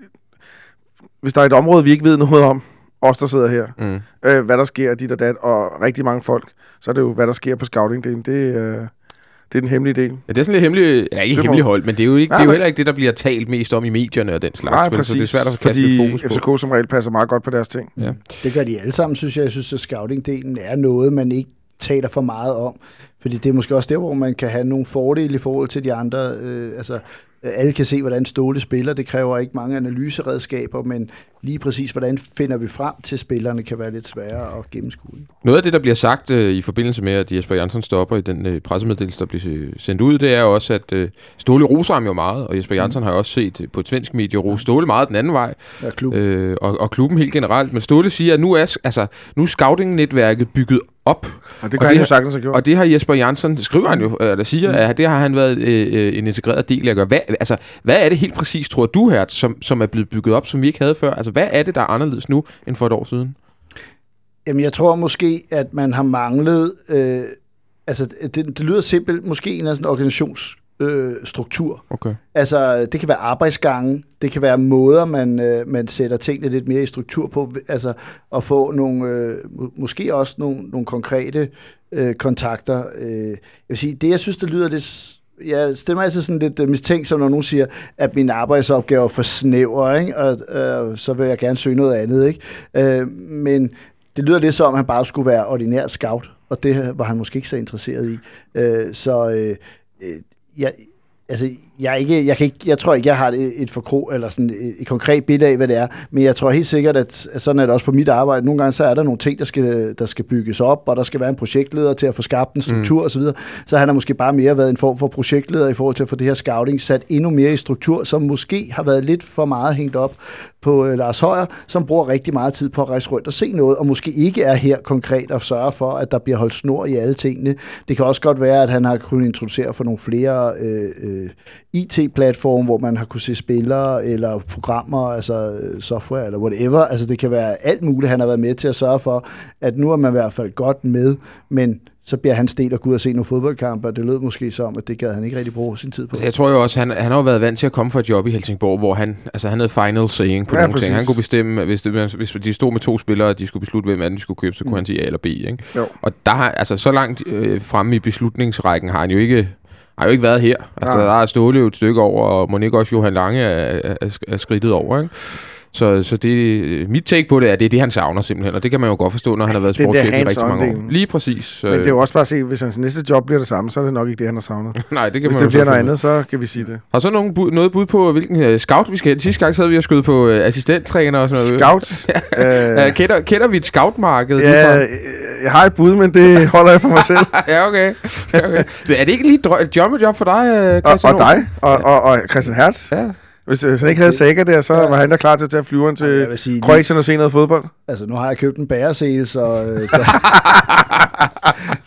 hvis der er et område, vi ikke ved noget om, os der sidder her, Mm. øh, hvad der sker dit og dat, og rigtig mange folk, så er det jo, hvad der sker på scouting-delen. Det, øh, det er den hemmelige del. Ja, det er sådan lidt hemmeligt, ja, ikke Det hemmeligt hold, men det er jo, ikke, Nej, det er jo heller ikke det, der bliver talt mest om i medierne og den slags. Nej, præcis, Så det er svært at kaste fordi fokus på. FCK som regel passer meget godt på deres ting. Det gør de alle sammen, synes jeg. Jeg synes, at scouting-delen er noget, man ikke taler for meget om. Fordi det er måske også der, hvor man kan have nogle fordele i forhold til de andre. Øh, altså, øh, alle kan se, hvordan Ståle spiller. Det kræver ikke mange analyseredskaber, men lige præcis, hvordan finder vi frem til spillerne, kan være lidt sværere at gennemskue. Noget af det, der bliver sagt øh, i forbindelse med, at Jesper Jansson stopper i den øh, pressemeddelelse, der bliver øh, sendt ud, det er også, at øh, Ståle roser ham jo meget, og Jesper Jansson har jo også set øh, på et svensk medie rose Ståle meget den anden vej, Ja, klub. øh, og, og klubben helt generelt. Men Ståle siger, at nu er, altså, nu er scouting-netværket bygget op, Og det Og kan det han jo har- sagtens have gjort. og det har Jesper Jansson, skriver han jo, eller siger, at det har han været øh, øh, en integreret del af at gøre. Hvad, altså, hvad er det helt præcis, tror du her, som, som er blevet bygget op, som vi ikke havde før? Altså, hvad er det, der er anderledes nu, end for et år siden? Jamen, jeg tror måske, at man har manglet... Øh, altså, det, det lyder simpelt. Måske en eller anden organisationsstruktur. Øh, struktur. Okay. Altså, det kan være arbejdsgange, det kan være måder, man, øh, man sætter tingene lidt mere i struktur på, altså at få nogle, øh, må- måske også nogle, nogle konkrete øh, kontakter. Øh, jeg vil sige, det jeg synes, det lyder lidt... Jeg stiller mig altid sådan lidt øh, mistænksom, når nogen siger, at min arbejdsopgave er for snæver, ikke? Og øh, så vil jeg gerne søge noget andet. Ikke? Øh, men det lyder lidt som, at han bare skulle være ordinær scout, og det var han måske ikke så interesseret i. Øh, så øh, øh, jeg, altså, jeg, ikke, jeg, kan ikke, jeg tror ikke, jeg har et, et forkro, eller sådan et, et konkret billede af, hvad det er, men jeg tror helt sikkert, at, at sådan er det også på mit arbejde. Nogle gange så er der nogle ting, der skal, der skal bygges op, og der skal være en projektleder til at få skabt en struktur mm. osv. Så han har måske bare mere været en form for projektleder i forhold til at få det her scouting sat endnu mere i struktur, som måske har været lidt for meget hængt op på øh, Lars Højer, som bruger rigtig meget tid på at rejse rundt og se noget, og måske ikke er her konkret og sørge for, at der bliver holdt snor i alle tingene. Det kan også godt være, at han har kunnet introducere for nogle flere øh, øh, IT-platforme, hvor man har kunne se spillere eller programmer, altså øh, software eller whatever. Altså det kan være alt muligt, han har været med til at sørge for, at nu er man i hvert fald godt med, men så bliver han sted at gå ud og se nogle fodboldkampe, og det lød måske som, at det gad han ikke rigtig bruge sin tid på. Altså, jeg tror jo også, han, han har jo været vant til at komme fra et job i Helsingborg, hvor han, altså, han havde final saying på Ja, nogle præcis. ting. Han kunne bestemme, hvis, det, hvis de stod med to spillere, og de skulle beslutte, hvem af dem de skulle købe, så kunne Mm. han sige A eller B. Ikke? Jo. Og der har, altså, så langt øh, fremme i beslutningsrækken har han jo ikke har jo ikke været her. Altså, Nej. der er Ståle jo et stykke over, og ikke også Johan Lange er, er, er, er skridtet over. Ikke? Så, så det, mit take på det er, at det er det, han savner simpelthen. Og det kan man jo godt forstå, når han har været sportschef i rigtig mange år. Lige præcis. Men det er jo også bare at se, hvis hans næste job bliver det samme, så er det nok ikke det, han har savnet. [laughs] Nej, det kan Hvis man det bliver noget andet, så kan vi sige det. Har så nogen bud, noget bud på, hvilken uh, scout vi skal hen? Sidste gang sad vi og skød på uh, assistenttræner og sådan noget. Scouts. [laughs] øh, Uh, kender, kender vi et scoutmarked? ja, Ja, øh, jeg har et bud, men det [laughs] holder jeg for mig selv. ja, okay. okay. Er det ikke lige drø- et jobjob for dig, øh, og, Christian og dig, og, og, og Christian Hertz. Ja. Hvis, hvis han ikke havde Saga der, så var han da klar til at tage flyveren til vil sige, Kroatien og se noget fodbold. Altså, nu har jeg købt en bæresel, så øh, der,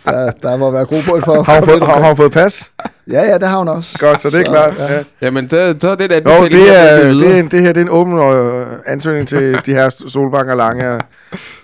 [laughs] der, der må være grobund for... Har hun fået, har, har hun fået pas? Ja, ja, det har hun også. Godt, så det er Så, klart. ja. Ja. Jamen, så, så er det et Jo, det, er, det, er videre. en, det her det er en åben øh, ansøgning til [laughs] de her Solbakken og Lange.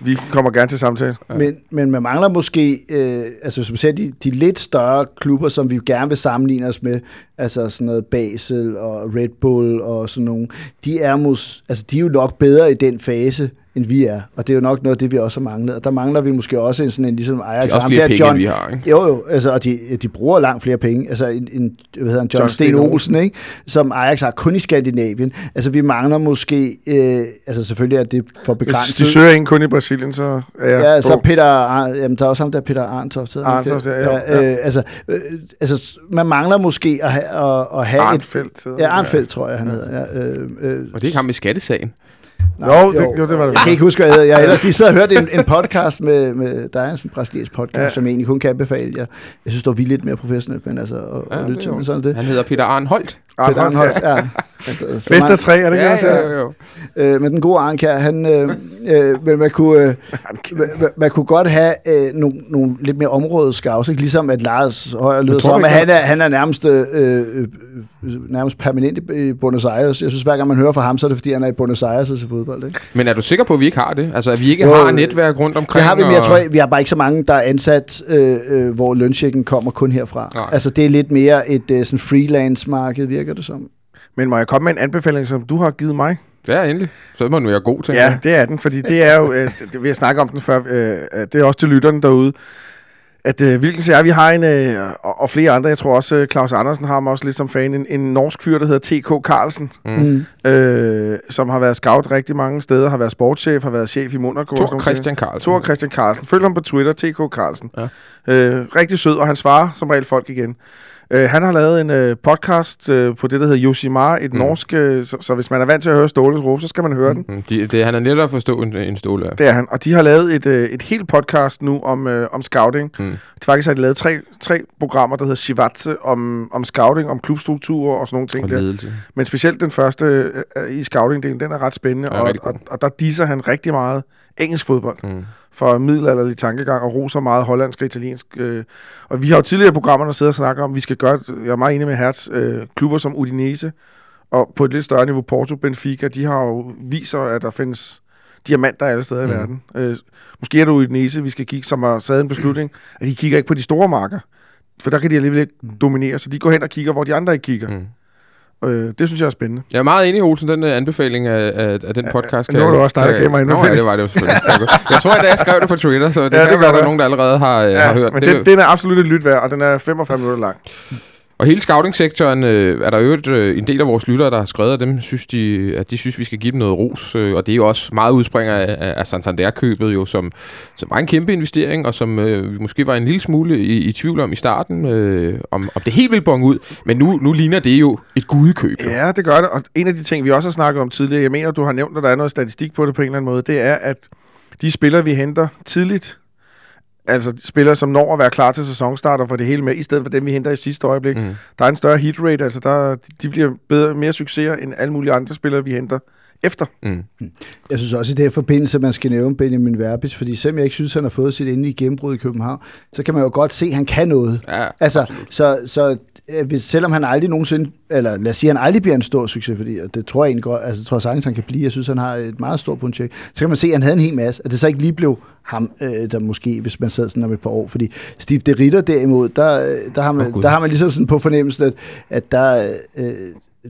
Vi kommer gerne til samtale. Men, men man mangler måske, øh, altså hvis man ser de, de lidt større klubber, som vi gerne vil sammenligne os med, altså sådan noget Basel og Red Bull og sådan nogle, de er, mus, altså de er jo nok bedre i den fase, end vi er. Og det er jo nok noget af det, vi også har manglet. Og der mangler vi måske også en sådan en ligesom Ajax. Det er også flere der penge, John, end vi har, ikke? Jo, jo, altså, og de, de bruger langt flere penge. Altså en, en hvad hedder han, John, John Sten Olsen, ikke? som Ajax har kun i Skandinavien. Altså vi mangler måske, øh, altså selvfølgelig er det for Hvis begrænset. de søger ikke kun i Brasilien, så er jeg Ja, så på. Peter, Ar- jamen, der er også ham der, Peter Arntoft. hedder Arntoft, ja, jo, ja. Øh, altså, øh, altså, man mangler måske at have, at, at have Arnfeldt et... Ja. Arnfeldt, tror jeg, han hedder. Ja, øh, øh, Og det er ikke ham i skattesagen. Jo, det, jo, det var det. Jeg kan ikke huske, hvad jeg hedder. Jeg har ellers lige siddet og hørt en, en podcast med, med der er en brasiliansk podcast, Ja. ja. som jeg egentlig kun kan anbefale. Jeg, jeg synes, vi er lidt mere professionelt, men altså, at, Ja, ja, at det lytte til, sådan det. Han hedder Peter Arnholdt. Peter Arnholdt, Arnholdt, ja. [laughs] ja. Bedst af tre, er det ikke også? ja, jo, jo. Øh, men den gode Arnkær, han, øh, øh, men man kunne, øh, man, man- kunne godt have øh, nogle, nogle lidt mere områdeskavs, ikke? ligesom at Lars Højer lyder som, at han er, han er nærmest, øh, øh, nærmest permanent i- i Buenos Aires. Jeg synes, hver gang man hører fra ham, så er det, fordi han er i Buenos Aires til fodbold. Ikke? Men er du sikker på, at vi ikke har det? Altså, at vi ikke Jo, har netværk rundt omkring? Det har vi, men jeg tror, vi har bare ikke så mange, der er ansat, øh, øh, hvor lønchecken kommer kun herfra. Nej. Altså, det er lidt mere et øh, sådan freelance-marked, virker det som. Men må jeg komme med en anbefaling, som du har givet mig? Ja, endelig. Så må den være god, tænker Ja, jeg. det er den, fordi det er jo, øh, det, vi har snakket om den før, øh, øh, det er også til lytterne derude, at øh, hvilken er, vi har en, øh, og, og flere andre, jeg tror også, øh, Claus Andersen har ham også lidt som fan, en, en norsk fyr, der hedder T.K. Carlsen, Mm. Mm. øh, som har været scout rigtig mange steder, har været sportschef, har været chef i Monaco. Thor Christian Carlsen. Thor Christian Carlsen. Følg ham på Twitter, TK Carlsen. Ja. Øh, rigtig sød, og han svarer som regel folk igen. Øh, han har lavet en øh, podcast øh, på det, der hedder Yoshimar, et Mm. mm. norsk, øh, så, så hvis man er vant til at høre Ståles råb, så skal man høre den. Mm, de, det, han er netop at forstå en, en ståle. Det er han. Og de har lavet et, øh, et helt podcast nu om, øh, om scouting. Mm. Faktisk har de lavet tre, tre programmer, der hedder Shivatse, om, om scouting, om klubstrukturer og sådan nogle ting Og der. Men specielt den første øh, øh, i scouting-delen, den er ret spændende. Ja, og, og, og der disser han rigtig meget engelsk fodbold Mm. for middelalderlig tankegang og roser meget hollandsk og italiensk. Øh, og vi har jo tidligere i programmerne siddet og snakket om, at vi skal gøre, jeg er meget enig med Hertz, øh, klubber som Udinese, og på et lidt større niveau Porto, Benfica, de har jo viser, at der findes diamanter alle steder mm. i verden. Øh, måske er det Udinese, vi skal kigge, som har taget en beslutning, at de kigger ikke på de store marker, for der kan de alligevel ikke dominere, så de går hen og kigger, hvor de andre ikke kigger. Mm. Øh, det synes jeg er spændende. Jeg er meget enig, Olsen, den uh, anbefaling af, af, af den podcast. nu var det også dig, der gav mig Nå, ja, det var det selvfølgelig. Jeg tror, at jeg skrev det på Twitter, så det Ja, ja, det kan gør være, der er det. nogen, der allerede har, ja, har hørt men det. den, den er absolut et lyt værd, og den er 45 minutter lang. Og hele scouting-sektoren øh, er der jo øh, en del af vores lyttere, der har skrevet, at, dem synes de, at de synes, vi skal give dem noget ros. Øh, og det er jo også meget udspringer af, af- af Santander-købet, jo, som, som var en kæmpe investering, og som øh, vi måske var en lille smule i, i tvivl om i starten, øh, om, om det helt ville bonge ud. Men nu, nu ligner det jo et gudekøb. Jo. Ja, det gør det. Og en af de ting, vi også har snakket om tidligere, jeg mener, du har nævnt, at der er noget statistik på det på en eller anden måde, det er, at de spillere, vi henter tidligt, altså spillere, som når at være klar til sæsonstart og får det hele med, i stedet for dem, vi henter i sidste øjeblik. Mm. der er en større hit rate, altså der, de bliver bedre, mere succeser end alle mulige andre spillere, vi henter efter. Mm. Jeg synes også i det her forbindelse, at man skal nævne Benjamin Verbis, fordi selvom jeg ikke synes, han har fået sit endelige gennembrud i København, så kan man jo godt se, at han kan noget. Ja, Altså, så, så øh, hvis, selvom han aldrig nogensinde, eller lad os sige, at han aldrig bliver en stor succes, fordi og det tror jeg egentlig godt, altså jeg tror sagtens, han kan blive, jeg synes, han har et meget stort potentiale, så kan man se, at han havde en hel masse, at det så ikke lige blev ham, øh, der måske, hvis man sad sådan om et par år, fordi Steve de Ritter derimod, der, øh, der, har, man, Gud. der har man ligesom sådan på fornemmelsen, at, at der, øh,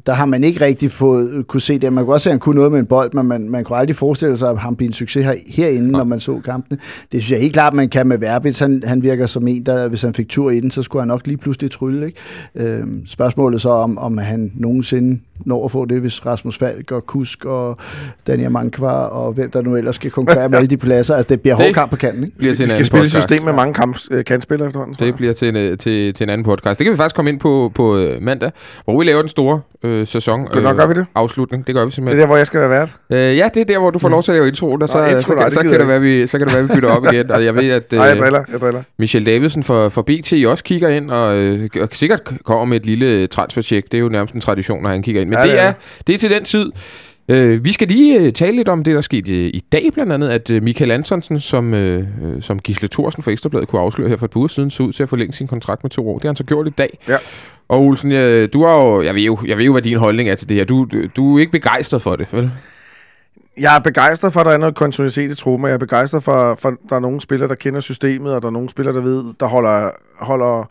der har man ikke rigtig fået, kunne se det. Man kunne også se, at han kunne noget med en bold, men man, man kunne aldrig forestille sig, at han blev en succes her, herinde, når man så kampene. Det synes jeg helt klart, man kan med Verbitz. Han, han virker som en, der hvis han fik tur i den, så skulle han nok lige pludselig trylle. Ikke? Øhm, spørgsmålet så om, om han nogensinde når at få det, hvis Rasmus Falk og Kusk og Daniel Mankvar og hvem der nu ellers skal konkurrere med [laughs] alle de pladser. Altså, det bliver hård kamp på kanten, ikke? Bliver til Vi skal spille et system med mange kamp, øh, kantspillere efterhånden. Det bliver til en, øh, til, til en anden podcast. Det kan vi faktisk komme ind på på øh, mandag, hvor vi laver den store øh, sæson. Godt nok gør vi det. Afslutning. Det gør vi Det er simpelthen. der, hvor jeg skal være vært. Øh, ja, det er der, hvor du får lov til at lave introen, og så, Nå, intro, så, så, så, kan det være, vi, så kan det være, vi bytter op [laughs] igen. Og jeg ved, at Nej, jeg øh, driller, jeg driller. Michel Davidsen for, for BT også kigger ind, og, øh, og sikkert kommer med et lille transfercheck. Det er jo nærmest en tradition, når han kigger ind. Men Ja, det, er det er til den tid. Øh, vi skal lige øh, tale lidt om det, der skete i, i dag, blandt andet, at øh, Michael Antonsen, som, øh, øh, som Gisle Thorsen fra Ekstrabladet kunne afsløre her for et par uger siden, så ud til at forlænge sin kontrakt med to år. Det har han så gjort i dag. Ja. Og Olsen, jeg, du har jo, jeg ved jo, jeg ved jo, hvad din holdning er til det her. Du, du, er ikke begejstret for det, vel? Jeg er begejstret for, at der er noget kontinuitet i truppen, jeg er begejstret for, for, at der er nogle spillere, der kender systemet, og der er nogle spillere, der ved, der holder, holder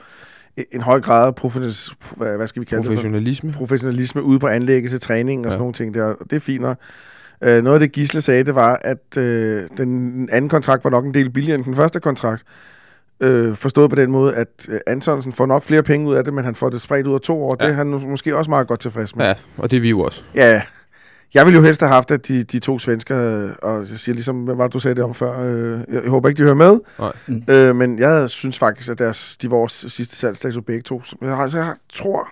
en høj grad af professionalisme, hvad skal vi kalde det? for? Professionalisme. professionalisme ude på anlægget til træning og Ja. sådan nogle ting der. Det er fint nok. Øh, noget af det Gisle sagde, det var, at øh, den anden kontrakt var nok en del billigere end den første kontrakt. Øh, forstået på den måde, at øh, Antonsen får nok flere penge ud af det, men han får det spredt ud af to år. Ja. Det er han måske også meget godt tilfreds med. Ja, og det er vi jo også. Ja, jeg ville jo helst have haft, at de, de to svensker, og jeg siger ligesom, hvad var det, du sagde det om før? Øh, jeg, jeg håber ikke, de hører med. Nej. Mm. Øh, men jeg synes faktisk, at deres, de var vores sidste salgsdags begge to. Så jeg, altså, jeg tror,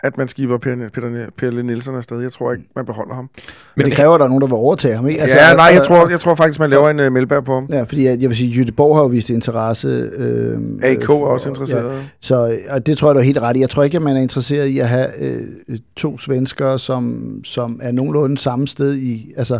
at man skiber Peter, Peter, Pelle Nielsen afsted. Jeg tror ikke, man beholder ham. Men det kræver, at der er nogen, der vil overtage ham, ikke? Altså, ja, nej, jeg tror, jeg tror faktisk, man laver en uh, Melberg på ham. Ja, fordi jeg, jeg vil sige, Jytte Borg har jo vist interesse. Øh, AK øh, er for- også interesseret. Ja, så og det tror jeg, du er helt ret i. Jeg tror ikke, at man er interesseret i at have øh, to svenskere, som, som er nogenlunde samme sted i altså,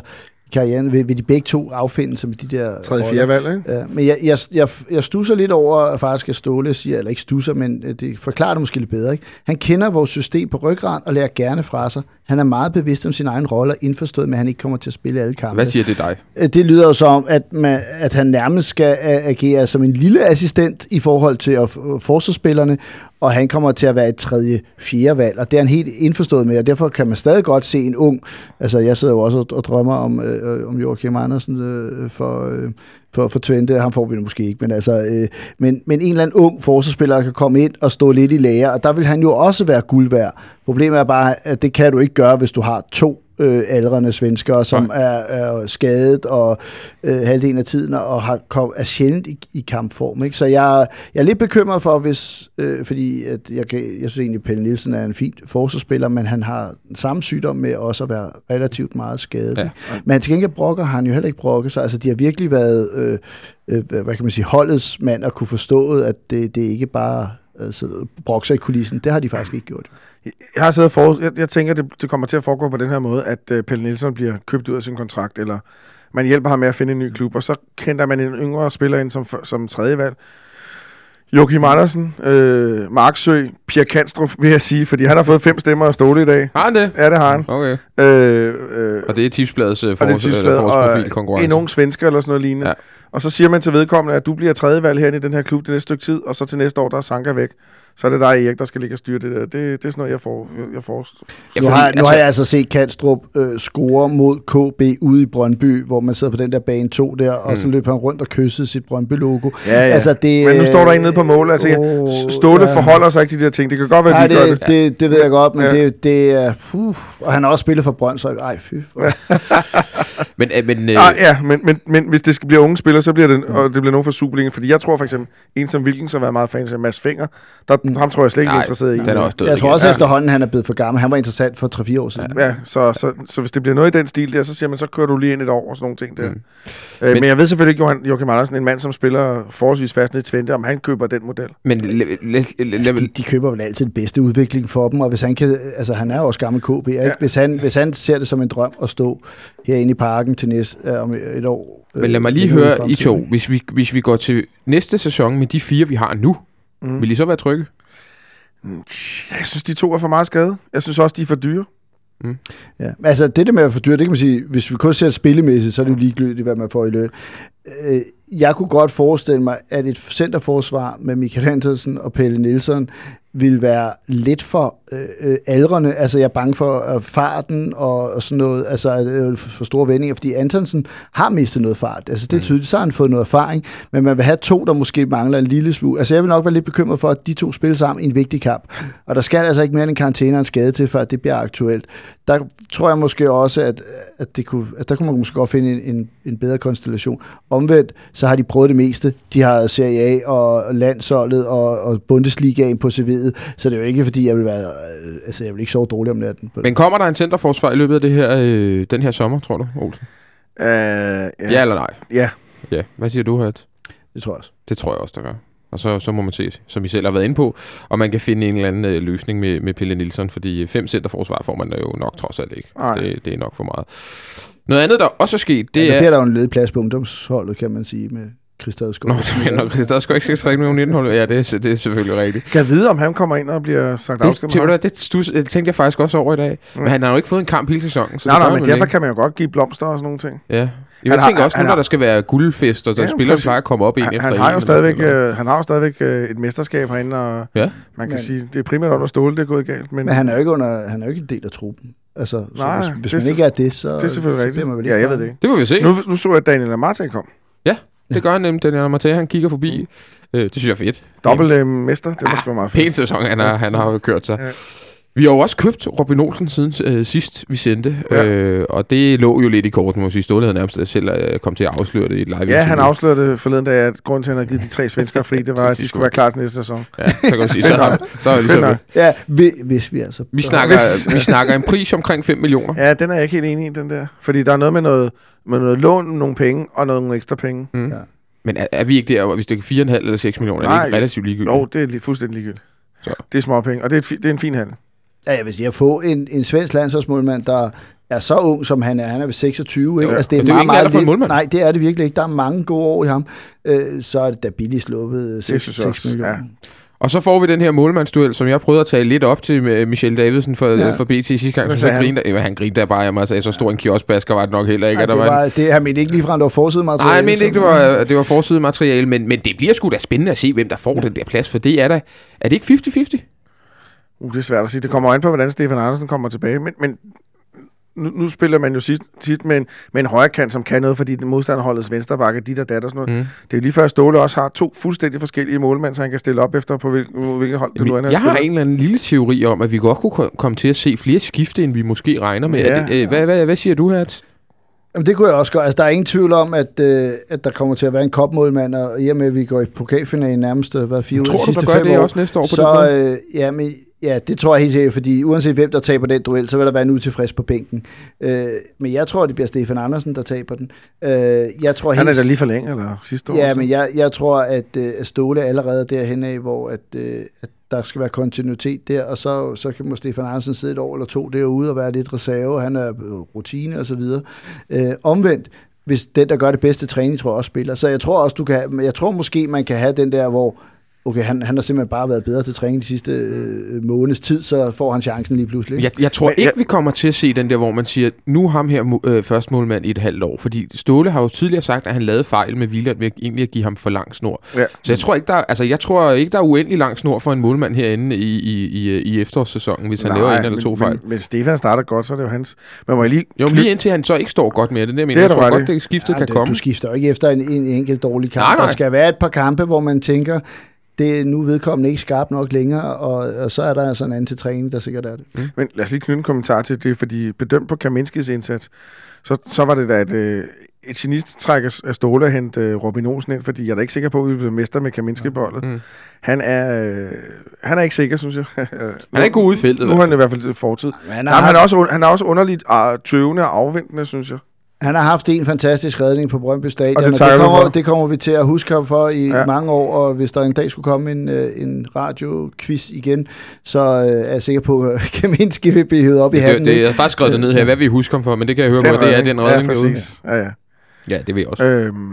karrieren. Vil, vil de begge to affinde sig med de der Tredje, roller? fjerde valg, ikke? Ja, men jeg, jeg, jeg, jeg stusser lidt over, at faktisk at Ståle siger, eller ikke stusser, men øh, det forklarer det måske lidt bedre. Ikke? Han kender vores system på ryggraden og lærer gerne fra sig. Han er meget bevidst om sin egen rolle og indforstået med, at han ikke kommer til at spille alle kampe. Hvad siger det dig? Øh, Det lyder jo som, at, man, at han nærmest skal a- agere som en lille assistent i forhold til at f- forsvarsspillerne, og han kommer til at være et tredje, fjerde valg, og det er han helt indforstået med, og derfor kan man stadig godt se en ung, altså jeg sidder jo også og, og drømmer om, øh, om Joachim Andersen øh, for, øh, for, for Twente, ham får vi nu måske ikke, men altså, øh, men, men en eller anden ung forsvarsspiller kan komme ind og stå lidt i lære, og der vil han jo også være guld værd. Problemet er bare, at det kan du ikke gøre, hvis du har to øh, aldrende svenskere, som er, er skadet og øh, halvdelen af tiden og har, kom, er sjældent i, i kampform. Ikke? Så jeg, jeg er lidt bekymret for, hvis, øh, fordi at jeg, jeg synes egentlig, at Pelle Nielsen er en fin forsvarsspiller, men han har samme sygdom med også at være relativt meget skadet. Ja. Ja. Men til gengæld brokker har han jo heller ikke brokket sig. Altså, de har virkelig været, øh, øh, hvad kan man sige, holdets mand og kunne forstå, at det, det ikke bare altså, brokke sig i kulissen. Det har de faktisk ikke gjort. Jeg har siddet for, jeg, jeg tænker, det, det kommer til at foregå på den her måde, at uh, Pelle Nielsen bliver købt ud af sin kontrakt, eller man hjælper ham med at finde en ny klub, og så kender man en yngre spiller ind som, som tredje valg. Joachim Andersen, øh, Marksø, Pia Kanstrup, vil jeg sige, fordi han har fået fem stemmer af Ståle i dag. Har han det? Ja, det har han. Okay. Øh, øh, Og det er tipsbladets uh, og det er tipsbladet, og forårsprofil konkurrence. en ung svensker eller sådan noget lignende. Ja. Og så siger man til vedkommende, at du bliver tredje valg herinde i den her klub det næste stykke tid, og så til næste år, der er Sanka væk. Så er det dig, Erik, der skal ligge og styre det der. Det, det er sådan noget, jeg får. Jeg, får. Ja, nu, har, nu har jeg altså set Kanstrup øh, score mod KB ude i Brøndby, hvor man sidder på den der bane 2 der, og Mm. så løber han rundt og kyssede sit Brøndby-logo. Ja, ja. Altså, det, Men nu står der en nede på mål, altså, åh, Ståle ja. forholder sig ikke til de her ting. Det kan godt være, at de gør det, det. det, ved jeg godt, men Ja. det, det er... Uh, og han har også spillet for Brøndshøj. Ej, fy. For. [laughs] men, øh, men, øh, Ah, ja, men, men, men hvis det skal blive unge spillere, så bliver det, og det bliver nogen fra Superligaen. Fordi jeg tror for eksempel, en som Wilkens har været meget fan af, Mads Finger, der, Mm. ham tror jeg slet ikke er Nej, interesseret i. den er også død Jeg tror også Ja. efterhånden, han er blevet for gammel. Han var interessant for 3-4 år siden. Ja, så, så, så hvis det bliver noget i den stil der, så siger man, så kører du lige ind et år og sådan nogle ting der. Mm. Øh, Men- men, jeg ved selvfølgelig ikke, Johan, Joachim Andersen, en mand, som spiller forholdsvis fast ned i Twente, om han køber den model. men De, de køber vel altid den bedste udvikling for dem, og hvis han kan, altså han er jo også gammel KB, ikke? Ja. Hvis, han, hvis han ser det som en drøm at stå herinde i parken til næste, øh, om et år. Men lad mig lige øh, høre I to. Hvis vi, hvis vi går til næste sæson med de fire, vi har nu, Mm. vil I så være trygge? Jeg synes, de to er for meget skade. Jeg synes også, de er for dyre. Ja. Altså det der med at få dyr, det kan man sige, hvis vi kun ser spillemæssigt, så er det jo ligegyldigt, hvad man får i løn. Øh, Jeg kunne godt forestille mig, at et centerforsvar med Michael Hansen og Pelle Nielsen ville være lidt for øh, øh, aldrende. Altså, jeg er bange for øh, farten og, og sådan noget, altså øh, for store vendinger, fordi Antonsen har mistet noget fart. Altså, det er tydeligt, så har han fået noget erfaring, men man vil have to, der måske mangler en lille smule. Altså, jeg vil nok være lidt bekymret for, at de to spiller sammen i en vigtig kamp. Og der skal altså ikke mere end en karantæne og en skade til, før det bliver aktuelt. Der tror jeg måske også, at, at, det kunne, at der kunne man måske godt finde en, en, en bedre konstellation. Omvendt, så har de prøvet det meste. De har Serie A og landsholdet og, og Bundesligaen på CV'et, så det er jo ikke, fordi jeg vil være, altså jeg vil ikke sove dårligt om natten. Men kommer der en centerforsvar i løbet af det her, øh, den her sommer, tror du, Olsen? Øh, ja. Ja eller nej? ja. Ja. Hvad siger du, Hat? Det tror jeg også. Det tror jeg også, der gør. Og så, så må man se, som I selv har været inde på, om man kan finde en eller anden øh, løsning med, med Pelle Nielsen, fordi fem centerforsvar får man da jo nok trods alt ikke. Det, det er nok for meget. Noget andet, der også er sket, det Det ja, der er... bliver der jo en ledig plads på ungdomsholdet, kan man sige, med Christian Skov. Nå, du mener nok, der er sgu ikke 6 millioner 19 Ja, det, er- det er selvfølgelig rigtigt. Kan jeg vide, om han kommer ind og bliver sagt afsked det, med det, det, tænkte jeg faktisk også over i dag. Mm. Men han har jo ikke fået en kamp hele sæsonen. Så Nej, nej, men derfor ikke. kan man jo godt give blomster og sådan nogle ting. Ja. Jeg Han har- tænker også, han nu når har- der skal være guldfest, og der Ja, spillere præcis. plejer at komme op en Han, efter han, en. har jo stadigvæk, øh, han har jo stadigvæk øh, et mesterskab herinde, og Ja. man kan Men- sige, det er primært under Ståle, det er gået galt. Men, Men han er jo ikke, under, han er jo ikke en del af truppen. Altså, så Nej, hvis, hvis det er man ikke er det, så, det er selvfølgelig så rigtigt. man vel Ja, jeg ved det ikke. Det må vi se. Nu, nu så jeg, at Daniel Amarte kom. Det gør han nemlig, Daniel Mathé, han kigger forbi. Øh, det synes jeg er fedt. Dobbelt øh, mester, det må sgu være meget Pæn fint. sæson, han har, han har kørt sig. Ja. Vi har jo også købt Robin Olsen siden øh, sidst, vi sendte. Ja. Øh, og det lå jo lidt i korten, må sige. Ståle havde nærmest selv øh, kom til at afsløre det i et live Ja, han afslørede det forleden dag, at grunden til, at han havde givet de tre [laughs] svenskere fri, det var, at de skulle være klar til næste sæson. Ja, så kan man sige, så, har, så er ligesom, nok. Ja, vi, hvis vi altså... vi, snakker, vi snakker en pris omkring 5 millioner. Ja, den er jeg ikke helt enig i, den der. Fordi der er noget med noget, med noget lån, nogle penge og nogle ekstra penge. Mm. Ja. Men er, er, vi ikke der, hvor hvis det er 4,5 eller 6 millioner, er det Nej. ikke relativt ligegyldigt? Jo, det er lige, fuldstændig ligegyldigt. Så. Det er små penge, og det er, det er en fin handel. Ja, jeg vil sige, at få en, en svensk landsholdsmålmand, der er så ung, som han er. Han er ved 26, ikke? Ja. Altså, det er, det er jo meget, meget for en lidt. målmand. Nej, det er det virkelig ikke. Der er mange gode år i ham. Øh, så er det da billigt sluppet 6, synes jeg 6 også, millioner. ja. Og så får vi den her målmandsduel, som jeg prøvede at tale lidt op til med Michel Davidsen for, Ja. ja. for BT sidste gang. Hvad Så han? grinte, ja, han grinte der bare af mig og sagde, så stor en kioskbasker var det nok heller ikke. Der det var en- det, han mente ikke ligefrem, det var forsiden materiale. Nej, jeg mener ikke, det var, det var forsiden materiale, men, men det bliver sgu da spændende at se, hvem der får ja. den der plads, for det er da... Er det ikke 50-50? Uh, det er svært at sige. Det kommer an på, hvordan Stefan Andersen kommer tilbage. Men, men nu, nu spiller man jo tit, tit med, en, med en højre kant, som kan noget, fordi den modstanderholdets venstrebakke, dit og dat og sådan noget. Mm. Det er jo lige før, at Ståle også har to fuldstændig forskellige målmænd, så han kan stille op efter, på hvilket, hvilket hold det nu er. Jamen, jeg har en eller anden lille teori om, at vi godt kunne ko- komme til at se flere skifte, end vi måske regner med. Ja. Er det, øh, hvad, hvad, hvad siger du, Hats? Jamen, det kunne jeg også gøre. Altså, der er ingen tvivl om, at, øh, at der kommer til at være en kopmålmand, og i og med, at vi går i pokalfinalen nærmest øh, hvad, fire ud Tror de du, sidste der gør fem det år, også næste år på så, måde? øh, ja, men, ja, det tror jeg helt sikkert, fordi uanset hvem, der taber den duel, så vil der være en utilfreds på bænken. Øh, men jeg tror, det bliver Stefan Andersen, der taber den. Øh, jeg tror Han er helt, da lige for længe, eller sidste år? Ja, så? men jeg, jeg tror, at, øh, Ståle er allerede derhen af, hvor at, øh, at der skal være kontinuitet der, og så, så kan måske Stefan Andersen sidde et år eller to derude og være lidt reserve. Han er øh, rutine og så videre. Øh, omvendt, hvis den, der gør det bedste træning, tror jeg også spiller. Så jeg tror også, du kan, jeg tror måske, man kan have den der, hvor okay, han, han har simpelthen bare været bedre til træning de sidste øh, måneds tid, så får han chancen lige pludselig. Jeg, jeg tror Men ikke, jeg- vi kommer til at se den der, hvor man siger, nu ham her øh, først målmand i et halvt år. Fordi Ståle har jo tidligere sagt, at han lavede fejl med Wieland ved egentlig at give ham for lang snor. Ja. Så jeg tror ikke, der, altså, jeg tror ikke, der er uendelig lang snor for en målmand herinde i, i, i, i efterårssæsonen, hvis han Nej, laver en eller to men, fejl. Men, men Stefan starter godt, så er det jo hans. Men må jeg lige... Jo, lige indtil han så ikke står godt med det, der mener Det er jeg, tror godt, det skiftet Ja, kan det, komme. Du skifter jo ikke efter en, en enkelt dårlig kamp. Nej, nej. Der skal være et par kampe, hvor man tænker, det er nu vedkommende ikke skarp nok længere, og, og så er der altså en anden til træning, der sikkert er det. Men lad os lige knytte en kommentar til det, fordi bedømt på Kaminskis indsats, så, så var det da et, øh, et genist-træk af af Ståle at hente øh, Robin Olsen ind, fordi jeg er da ikke sikker på, at vi bliver mester med Kaminski på holdet. Mm. Han er, øh, han er ikke sikker, synes jeg. [laughs] Han er ikke god ude i feltet. Nu er han i hvert fald fortid. Han, Nej, har, men han, er også, han er også underligt uh, tøvende og afventende, synes jeg. Han har haft en fantastisk redning på Brøndby Stadion, Og og det det, takker vi kommer, det kommer vi til at huske ham for i Ja. mange år, og hvis der en dag skulle komme en, øh, en radioquiz igen, så øh, er jeg sikker på, [laughs] at Kaminski vil blive op i Det, hatten. det, ikke? jeg har faktisk skrevet det ned her, hvad vi husker ham for, men det kan jeg høre på, det er den redning ja, derude. Ja, ja. Ja, det ved jeg også. Øhm,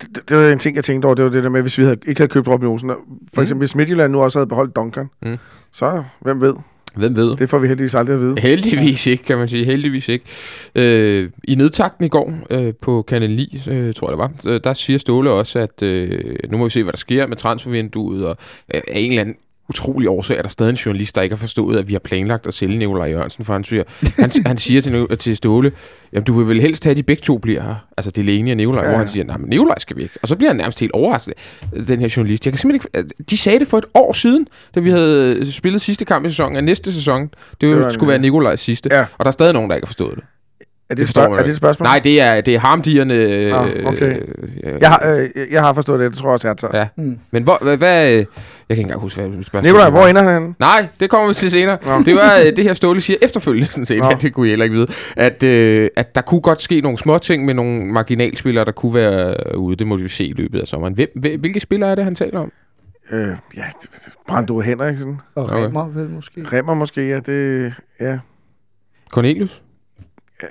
det, det, det var en ting, jeg tænkte over, det var det der med, hvis vi havde, ikke havde købt Robin Olsen. og For Mm. eksempel, hvis Midtjylland nu også havde beholdt Duncan, Mm. så hvem ved? Hvem ved? Det får vi heldigvis aldrig at vide. Heldigvis ikke, kan man sige. Heldigvis ikke. Øh, I nedtakten i går øh, på Kanal 9, øh, tror jeg det var, øh, der siger Ståle også, at øh, nu må vi se, hvad der sker med transfervinduet, og øh, af en eller anden utrolig årsag, er der stadig en journalist, der ikke har forstået, at vi har planlagt at sælge Nikolaj Jørgensen, for han siger, han, han siger til, til Ståle, jamen du vil vel helst have, at de begge to bliver her, altså Delaney og Nikolaj, ja. hvor han siger, nej, men Nikolaj skal væk. Og så bliver han nærmest helt overrasket, den her journalist. Jeg kan simpelthen ikke, de sagde det for et år siden, da vi havde spillet sidste kamp i sæsonen, af næste sæson, det, det var skulle være Nikolajs sidste, Ja. og der er stadig nogen, der ikke har forstået det. Er det, Det spørg- er det et spørgsmål? Nej, det er, det er harmdierne. Øh, Ah, okay. øh, Jeg har, øh, jeg har forstået det, det tror jeg også, jeg tager. Ja. Mm. Men hvor, hvad, hvad, øh, jeg kan ikke engang huske, hvad mit spørgsmål Nikolaj, hvor ender han henne? Nej, det kommer vi til senere. Nå. Det var øh, det her Ståle siger efterfølgende, sådan set. Nå. Ja, det kunne jeg heller ikke vide. At, øh, at der kunne godt ske nogle små ting med nogle marginalspillere, der kunne være øh, ude. Det må vi se i løbet af sommeren. Hvem, hvil- hvilke spillere er det, han taler om? Øh, ja, Brando Henriksen. Og. Remmer vel måske. Remmer måske, ja. Det, ja. Cornelius? ja,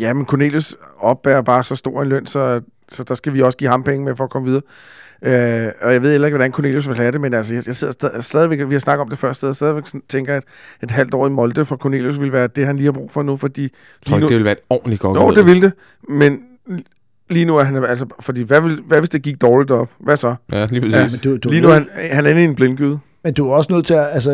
men Cornelius opbærer bare så stor en løn, så, så der skal vi også give ham penge med for at komme videre. Øh, og jeg ved heller ikke, hvordan Cornelius vil have det, men altså, jeg, jeg sidder stadig, stadigvæk, vi har snakket om det før, stadig, stadigvæk tænker, at et halvt år i Molde for Cornelius vil være det, han lige har brug for nu, fordi Jeg tror ikke, nu, det ville være et ordentligt godt Jo, det ville det, men lige nu er han altså, fordi hvad, vil, hvad hvis det gik dårligt op? Hvad så? Ja, lige præcis. Ja, Men du, du, Lige nu er han, han er inde i en blindgyde. Men du er også nødt til at, altså,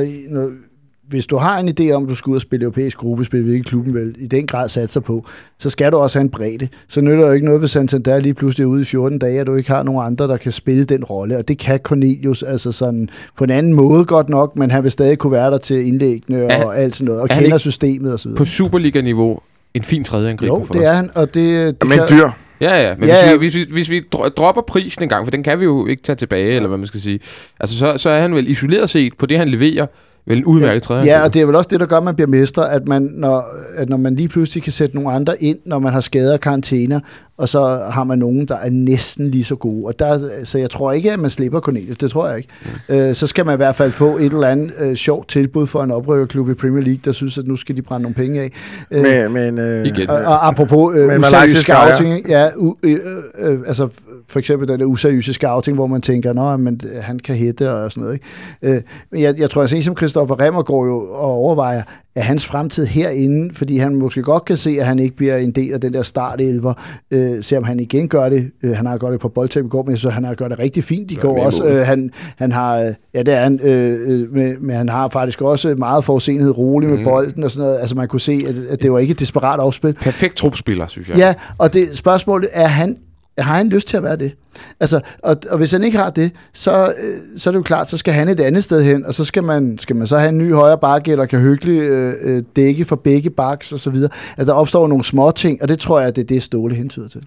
hvis du har en idé om, at du skal ud og spille europæisk gruppespil, hvilket klubben vel i den grad satser på, så skal du også have en bredde. Så nytter det jo ikke noget, hvis Santander lige pludselig er ude i 14 dage, og du ikke har nogen andre, der kan spille den rolle. Og det kan Cornelius altså sådan på en anden måde godt nok, men han vil stadig kunne være der til indlæggene Er- og alt sådan noget, og er kender ikke systemet osv. På Superliga-niveau, en fin tredje angriber Jo, for det os. er han, og det, det Men kan, dyr. Ja, ja, men Ja. Hvis, vi, hvis, vi, hvis vi dro- dropper prisen en gang, for den kan vi jo ikke tage tilbage, eller hvad man skal sige, altså så, så er han vel isoleret set på det, han leverer, vel en udmærket tredje Ja, og det er vel også det, der gør, at man bliver mester, at, man, når, at når man lige pludselig kan sætte nogle andre ind, når man har skader og karantæner, og så har man nogen, der er næsten lige så gode. Og der, så jeg tror ikke, at man slipper Cornelius, det tror jeg ikke. Mm. Øh, så skal man i hvert fald få et eller andet øh, sjovt tilbud for en oprykkerklub i Premier League, der synes, at nu skal de brænde nogle penge af. Øh, Men, men, øh, Igen. og, og apropos øh, Men useriøs scouting, ja, u, øh, øh, altså f- for eksempel den der useriøse scouting, hvor man tænker, nå, men øh, han kan hætte og sådan noget. Ikke? Øh, men jeg, jeg tror, at en som Christoffer Remmer går jo og overvejer, at hans fremtid herinde, fordi han måske godt kan se, at han ikke bliver en del af den der startelver, øh, selvom han igen gør det. Øh, han har gjort det på boldtab i går, men så han har gjort det rigtig fint i går også. Øh, han, han har, øh, ja det er han, øh, øh, men, men han har faktisk også meget forudsenhed, rolig med Mm. bolden og sådan noget. Altså man kunne se, at, at det var ikke et desperat opspil. Perfekt trupspiller, synes jeg. Ja, og det spørgsmålet er, han, har han lyst til at være det? Altså, og, og hvis han ikke har det, så, øh, så er det jo klart, så skal han et andet sted hen, og så skal man, skal man så have en ny højre bakke, eller kan hyggeligt øh, øh, dække for begge baks og så videre. Altså, der opstår nogle små ting, og det tror jeg, det er det, Ståle hentyder til.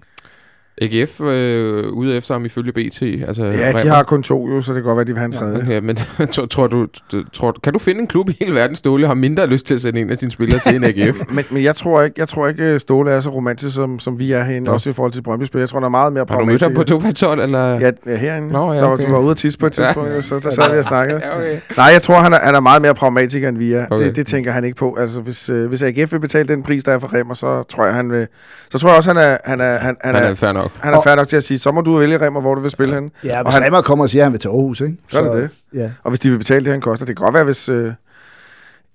AGF øh, ude efter ham ifølge BT. Altså, ja, de Bremer. har kun to jo, så det kan godt være, de vil have en tredje. Ja, men [laughs] tror, tror, du, tror, kan du finde en klub i hele verden, Ståle har mindre lyst til at sende en af sine spillere til en AGF? [laughs] Men, men jeg tror ikke, jeg tror ikke øh, Ståle er så romantisk, som, som vi er herinde, Nå. også i forhold til Brøndby spil. Jeg tror, han er meget mere har du mødt ham på pragmatisk. Topatol, eller? Ja, ja, herinde. Nå, ja, der okay. Du var ude at tisse på et tidspunkt, ja. så der sad [laughs] vi og snakkede. Ja, okay. Nej, jeg tror, han er, han er meget mere pragmatiker, end vi er. Okay. Det, det tænker han ikke på. Altså, hvis, øh, hvis AGF vil betale den pris, der er for Remmer, så tror jeg, han vil... Så tror jeg også, han er, han er, han, han Han er, er nok. han er Og- fair nok til at sige, så må du vælge Remmer, hvor du vil spille henne. Ja, Og hvis han- Remmer kommer og siger, at han vil til Aarhus, ikke? Så er det det. Ja. Og hvis de vil betale det, han koster, det kan godt være, hvis... Øh,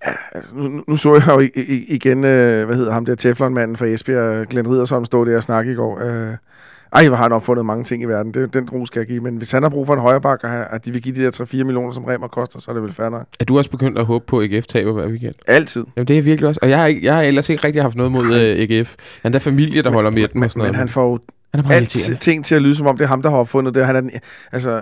ja, altså, nu, nu så jeg jo i- i- igen, øh, hvad hedder ham der, Teflon-manden fra Esbjerg, Glenn Riddersholm, stod der og snakke i går. Øh, ej, hvor har han opfundet mange ting i verden. Det, den ro skal jeg give. Men hvis han har brug for en højre bakke, og at de vil give de der 3-4 millioner, som Remmer koster, så er det vel fair nok. Er du også begyndt at håbe på, at AGF taber hver weekend? Altid. Jamen, det er jeg virkelig også. Og jeg har, ikke, jeg har ellers ikke rigtig haft noget mod AGF. Han der familie, der holder med dem og sådan Men noget. han får han er meget alt ting til at lyde, som om det er ham, der har opfundet det. Han er den, altså,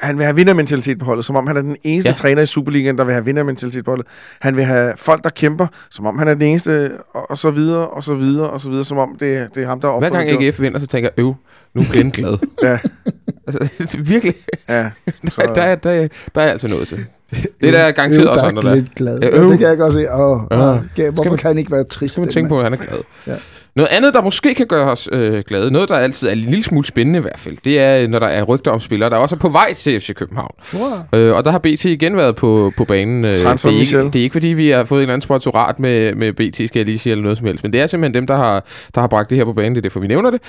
han vil have vindermentalitet på holdet, som om han er den eneste Ja. træner i Superligaen, der vil have vindermentalitet på holdet. Han vil have folk, der kæmper, som om han er den eneste, og, og så videre, og så videre, og så videre, som om det, det er ham, der har Hver opfundet gang. AGF vinder, så tænker jeg, øv, nu er Glenn glad. [laughs] Ja. altså, [laughs] virkelig. Ja, [laughs] Så... Der, er, der, er, der er altså noget til. Det der er garanteret Øv, også der andre, er der er. Glad. Ja, Ja, øv. det kan jeg godt se. Åh, Ja. åh, okay, hvorfor man- kan han ikke være trist? skal man tænke på, at han er glad. Ja. Noget andet, der måske kan gøre os øh, glade, noget, der altid er en lille smule spændende i hvert fald, det er, når der er rygter om spillere, der også er på vej til FC København. Wow. Øh, og der har BT igen været på, på banen. Øh, det, er ikke, det er ikke, fordi vi har fået en eller anden sponsorat med, med BT, skal jeg lige sige, eller noget som helst. Men det er simpelthen dem, der har, der har bragt det her på banen. Det er derfor, vi nævner det.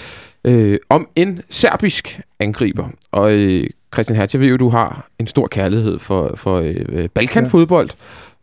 Øh, om en serbisk angriber. Og øh, Christian Hertz, jeg ved jo, du har en stor kærlighed for, for øh, Balkanfodbold.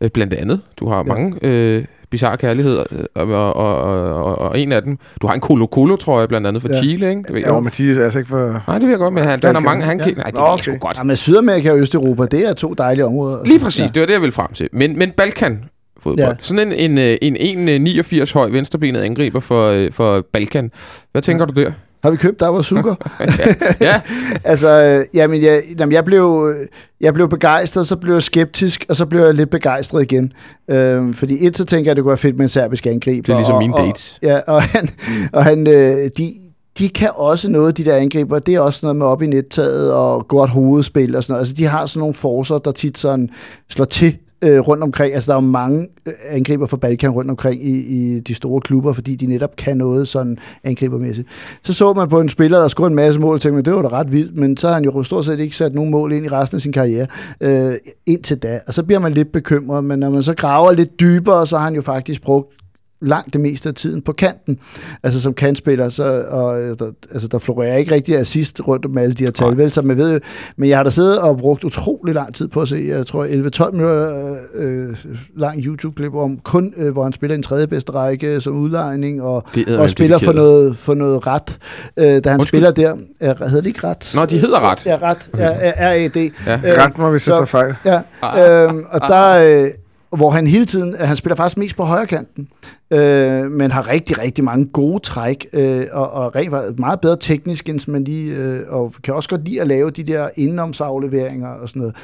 Øh, blandt andet. Du har Ja. mange øh, bizarre kærlighed, og, og, og, og, og, en af dem, du har en Colo Colo, tror jeg, blandt andet for Ja. ja. Chile, ikke? Det ved jeg. Jo, Mathias er altså ikke for... Nej, det ved jeg godt, men han, han har mange, han Ja. nej, det Nå, er sgu okay. godt. Ja, men Sydamerika og Østeuropa, det er to dejlige områder. Lige præcis, det var det, jeg ville frem til. Men, men Balkan fodbold. Ja. Ja. Sådan en, en, en, en, en 89 høj venstrebenet angriber for, øh, for Balkan. Hvad tænker ja. du der? Har vi købt Davasuka? [laughs] Ja, [laughs] altså, øh, jamen, jeg, jamen, jeg, blev, øh, jeg blev begejstret, så blev jeg skeptisk, og så blev jeg lidt begejstret igen. Øhm, fordi et, så tænker jeg, at det kunne være fedt med en serbisk angriber. det er ligesom og, mine og, dates. Ja, og han, og han øh, de, de kan også noget, de der angriber. Det er også noget med op i nettaget og godt hovedspil og sådan noget. Altså, de har sådan nogle forser, der tit sådan slår til øh, rundt omkring. Altså, der er jo mange øh, angriber fra Balkan rundt omkring i, i de store klubber, fordi de netop kan noget sådan angribermæssigt. Så så man på en spiller, der scorede en masse mål, og tænkte, det var da ret vildt, men så har han jo stort set ikke sat nogen mål ind i resten af sin karriere øh, indtil da. Og så bliver man lidt bekymret, men når man så graver lidt dybere, så har han jo faktisk brugt langt det meste af tiden på kanten. Altså som kantspiller, så, og, øh, der, altså, der florerer ikke rigtig assist rundt om alle de her tal, vel? Så man ved, men jeg har da siddet og brugt utrolig lang tid på at se, jeg tror 11-12 minutter øh, lang YouTube-klip om kun, øh, hvor han spiller i en tredje bedste række som udlejning, og, og spiller for noget, for noget ret. Øh, da han Undskyld. spiller der, er, hedder det ikke ret? Nå, de hedder ret. Ja, ret. Ja, R-A-D. Ja. Øh, Ret hvis jeg så- tager fejl. Ja, øhm, og der, øh, hvor han hele tiden, øh, han spiller faktisk mest på højre kanten, øh, men har rigtig, rigtig mange gode træk, øh, og, og rent meget bedre teknisk, end man lige, øh, og kan også godt lide at lave de der indenomsafleveringer og sådan noget.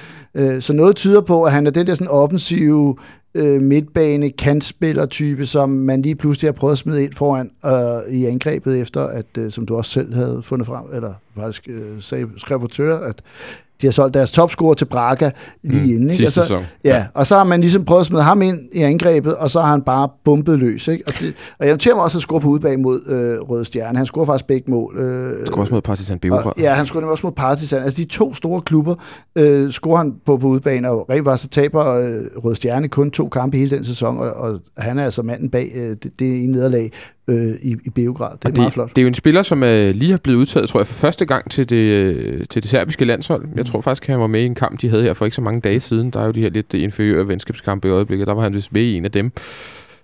Øh, så noget tyder på, at han er den der sådan offensive øh, midtbane kantspiller-type, som man lige pludselig har prøvet at smide ind foran øh, i angrebet efter, at øh, som du også selv havde fundet frem, eller faktisk øh, sagde, skrev på Twitter, at de har solgt deres topscorer til Braga lige mm, inden. Ikke? Sidste Og så, sæson. Ja, og så har man ligesom prøvet at smide ham ind i angrebet, og så har han bare bumpet løs. Ikke? Og, det, og jeg noterer mig også at score på udbag mod øh, Røde Stjerne. Han scorer faktisk begge mål. Øh, Skal også mod Partizan Beograd. og, ja, han scorer også mod Partizan. Altså de to store klubber øh, scorer han på, på udebane, og rent faktisk så taber øh, Røde Stjerne kun to kampe hele den sæson, og, og han er altså manden bag øh, det, det ene nederlag øh, i, i Beograd. Det er Og meget flot. Det er jo en spiller, som øh, lige har blevet udtaget, tror jeg, for første gang til det, øh, til det serbiske landshold. Jeg tror faktisk, han var med i en kamp, de havde her for ikke så mange dage siden. Der er jo de her lidt inferiøre venskabskampe i øjeblikket. Der var han vist med i en af dem.